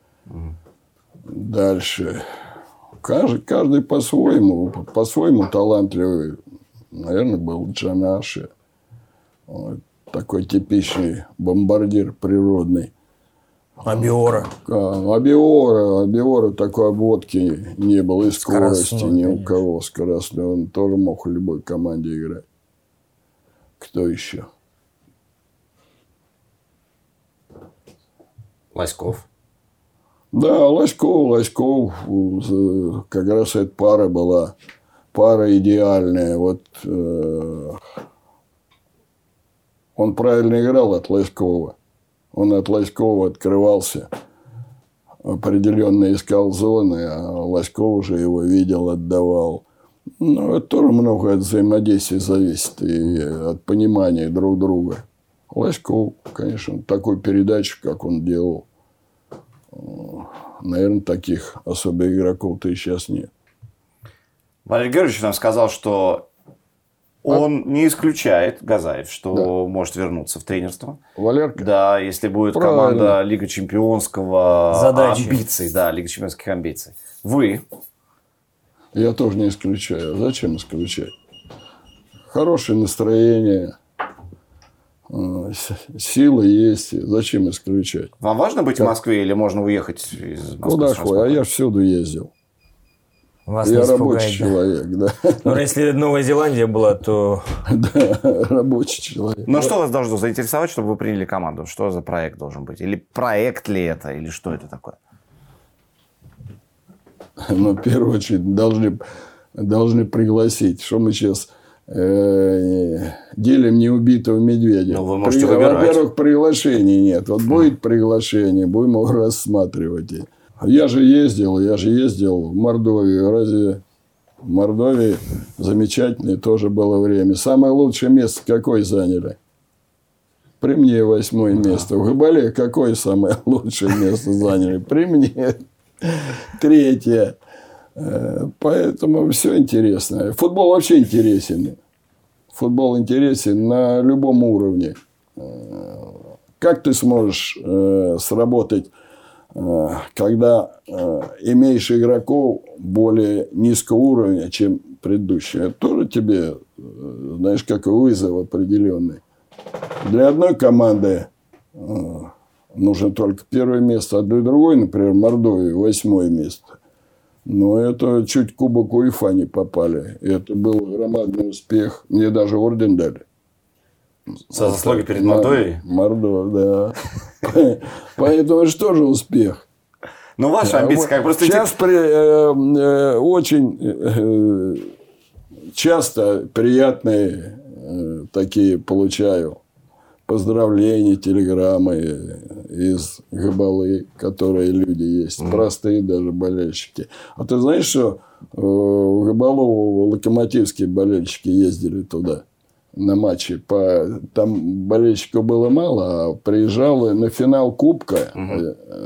Дальше. Каждый, каждый по-своему, по-своему талантливый. Наверное, был Джанаши. Вот. Такой типичный бомбардир природный. Абиора. А, Абиора, Абиора такой обводки не было и скорости Скоростной, ни у кого скоростной. Он тоже мог в любой команде играть. Кто еще? Лоськов. Да, Лоськов, Лоськов, э, как раз эта пара была, пара идеальная. Вот э, он правильно играл от Лоськова. Он от Лоськова открывался, определенно искал зоны, а Лоськов уже его видел, отдавал. Ну, это тоже много от взаимодействия зависит и от понимания друг друга. Лоськов, конечно, такой передачу, как он делал, наверное, таких особо игроков-то и сейчас нет. Валерий Георгиевич нам сказал, что он не исключает, Газаев, что может вернуться в тренерство. Валерка? Да, если будет Правильно. команда Лига Чемпионского Задачи. амбиций, да, Лига Чемпионских амбиций. Вы Я тоже не исключаю. Зачем исключать? Хорошее настроение, э, силы есть. Зачем исключать? Вам важно быть в Москве или можно уехать из Москвы? Куда хуй? А я всюду ездил. Вас я не рабочий человек, да. Но если Новая Зеландия была, то Да, рабочий человек. Но что вас должно заинтересовать, чтобы вы приняли команду? Что за проект должен быть? Или проект ли это? Или что это такое? Но в первую очередь должны, должны пригласить. Что мы сейчас э, делим неубитого медведя. Ну, вы можете выбирать. Во-первых, приглашений нет. Вот будет приглашение, будем его рассматривать. Я же ездил, я же ездил в Мордовию. Разве в Мордовии замечательное тоже было время. Самое лучшее место какое заняли? При мне восьмое место. В Габале какое самое лучшее место заняли? При мне третье. Э, Поэтому все интересно. Футбол вообще интересен. Футбол интересен на любом уровне. Э, Как ты сможешь э, сработать, когда э, имеешь игроков более низкого уровня, чем предыдущие? Это тоже тебе, э, знаешь, как вызов определенный. Для одной команды э, нужно только первое место, а для другой, например, Мордовии, восьмое место. Но это чуть кубок УЕФА не попали. Это был громадный успех. Мне даже орден дали. За заслуги перед На- Мордовией? Мордов, да. Поэтому это же успех. Ну, ваши амбиции как просто... Сейчас при- э, э, очень э, часто приятные такие получаю поздравления, телеграммы из Габалы, которые люди есть, простые даже болельщики. А ты знаешь, что в Габалу локомотивские болельщики ездили туда на матчи. По... Там болельщиков было мало, а приезжало на финал Кубка. э, э,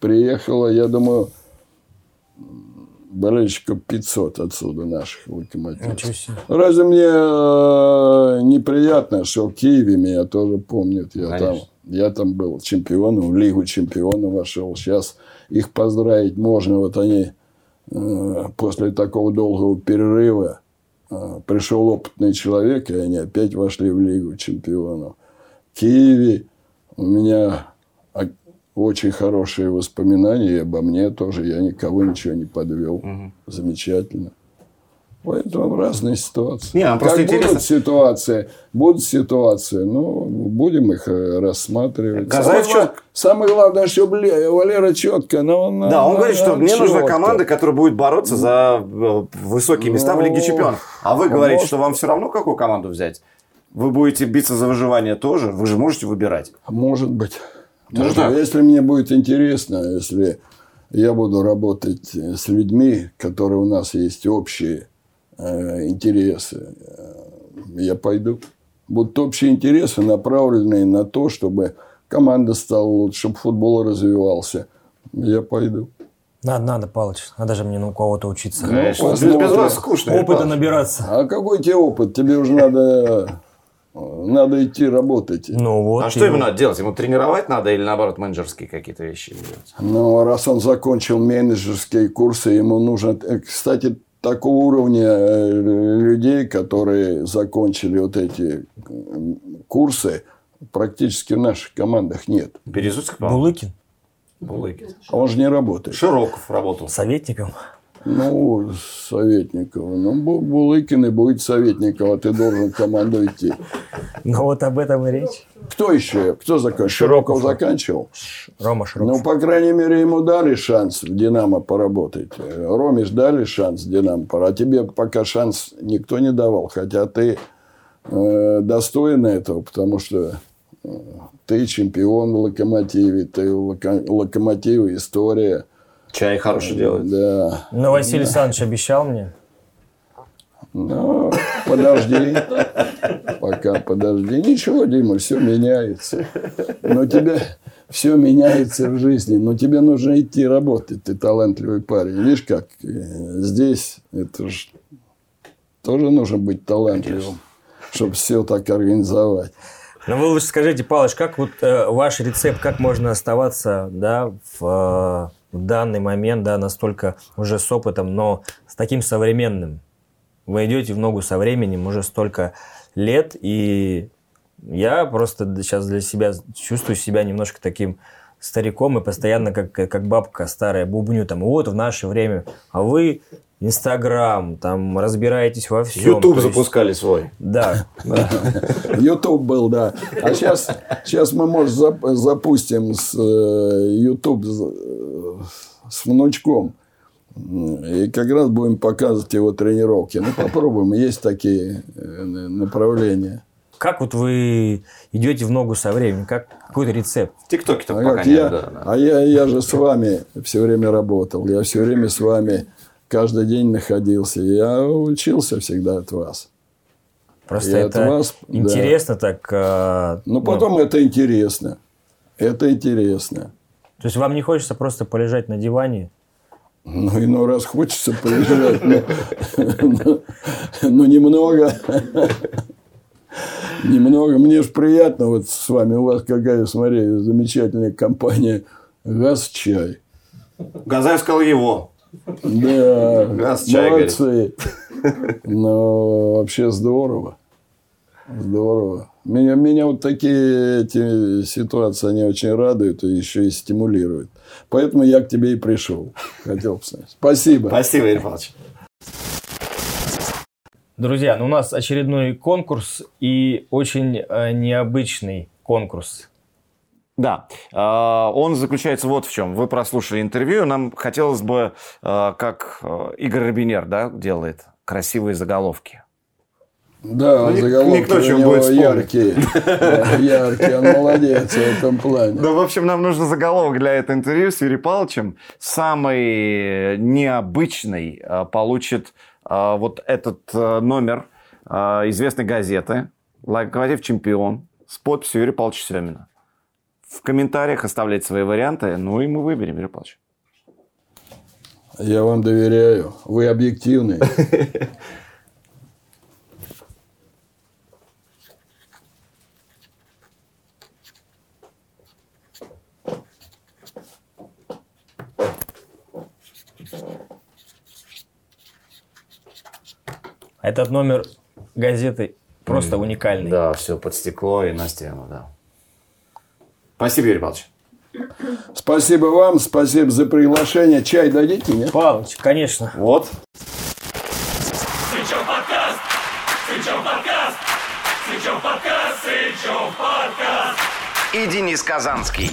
Приехало, я думаю, болельщиков 500 отсюда наших локомотивов. Разве мне э, неприятно, что в Киеве меня тоже помнят? Я там, я там был чемпионом, в Лигу чемпионов вошел. Сейчас их поздравить можно. Вот они э, после такого долгого перерыва пришел опытный человек, и они опять вошли в Лигу чемпионов. В Киеве у меня очень хорошие воспоминания и обо мне тоже. Я никого ничего не подвел. Замечательно. Поэтому разные ситуации. Не, нам просто как интересно. будут ситуации, будут ситуации, ну, будем их э, рассматривать. Газаев Самое, чёт- самое главное, Ле- Валера четко, но он... Да, он говорит, что мне нужна команда, которая будет бороться за э, высокие места в Лиге Ну, Чемпионов. А вы а говорите, может- что вам все равно, какую команду взять? Вы будете биться за выживание тоже? Вы же можете выбирать. Может быть. Даже Может, так? Если мне будет интересно, если я буду работать э, с людьми, которые у нас есть общие э, интересы, э, я пойду. Будут общие интересы, направленные на то, чтобы команда стала лучше, чтобы футбол развивался. Я пойду. Надо, надо, Палыч. Надо же мне на у кого-то учиться. Ну, Без, посмотрим. без вас скучно. Опыта набираться. А какой тебе опыт? Тебе уже надо Надо идти работать. Ну вот. А что ему надо делать? Ему тренировать надо или наоборот менеджерские какие-то вещи делать? Но раз он закончил менеджерские курсы, ему нужно... э, Кстати, такого уровня э, людей, которые закончили вот эти курсы, практически в наших командах нет. Березутский, по-моему? Булыкин Булыкин. А он же не работает. Широков работал. советником. Ну, Советникова. Ну, Бу- Булыкин и будет Советникова, ты должен в команду идти. Ну вот об этом и речь. Кто еще? Кто закончил? Широков. Заканчивал? Рома Широков. Ну, по крайней мере, ему дали шанс в «Динамо» поработать. Роме дали шанс в «Динамо» поработать. А тебе пока шанс никто не давал. Хотя ты э, достоин этого, потому что э, ты чемпион в «Локомотиве», ты в «Локо- «Локомотиве» история. Чай хороший делает. Да. Но Василий Александрович обещал мне. Ну, подожди. Пока подожди. Ничего, Дима, все меняется. Но тебе все меняется в жизни. Но тебе нужно идти работать. Ты талантливый парень. Видишь, как э, здесь это ж тоже нужно быть талантливым, чтобы все так организовать. Ну вы лучше скажите, Павлович, как вот э, ваш рецепт, как можно оставаться, да, в, э, в данный момент, да, настолько уже с опытом, но с таким современным? Вы идете в ногу со временем уже столько лет, и я просто сейчас для себя чувствую себя немножко таким стариком и постоянно как, как бабка старая бубню там, вот в наше время, а вы Инстаграм, там разбираетесь во всем. Ютуб есть- запускали свой. Да, Ютуб был, да. А сейчас, сейчас мы, может, зап- запустим с Ютуб с внучком. И как раз будем показывать его тренировки. Ну, попробуем. Есть такие э, направления. Как вот вы идете в ногу со временем? Как какой-то рецепт? В ТикТоке-то А, пока нет. я, да, да. а я, я же с вами все время работал. Я все время с вами каждый день находился. Я учился всегда от вас. Просто И от это вас, да. интересно так. э, Ну, потом это интересно. Это интересно. то есть вам не хочется просто полежать на диване? Ну, иной раз хочется полежать, но немного. Немного. Мне же приятно вот с вами. У вас какая, смотри, замечательная компания «Газ-чай». Газаев сказал его. Да, молодцы. Но вообще здорово. Здорово. Меня, меня вот такие эти ситуации, они очень радуют и еще и стимулируют. Поэтому я к тебе и пришел. Хотел бы сказать. Спасибо. Спасибо, Игорь Павлович. Друзья, ну у нас очередной конкурс и очень э, необычный конкурс. Да, э, он заключается вот в чем. Вы прослушали интервью, нам хотелось бы, э, как э, Игорь Робинер да, делает, красивые заголовки. Да, Ну, ник- заголовки никто у него будет яркие. Яркие, он молодец в этом плане. Да, в общем, нам нужен заголовок для этого интервью с Юрием Павловичем. Самый необычный получит вот этот номер известной газеты «Локомотив чемпион» с подписью Юрия Павловича Семина. В комментариях оставляйте свои варианты, ну и мы выберем, Юрий Павлович. Я вам доверяю. Вы объективны. Этот номер газеты просто уникальный. Да, все под стекло и на стену, да. Спасибо, Юрий Павлович. Спасибо вам, спасибо за приглашение. Чай дадите мне? Павлович, конечно. Вот. и Денис Казанский.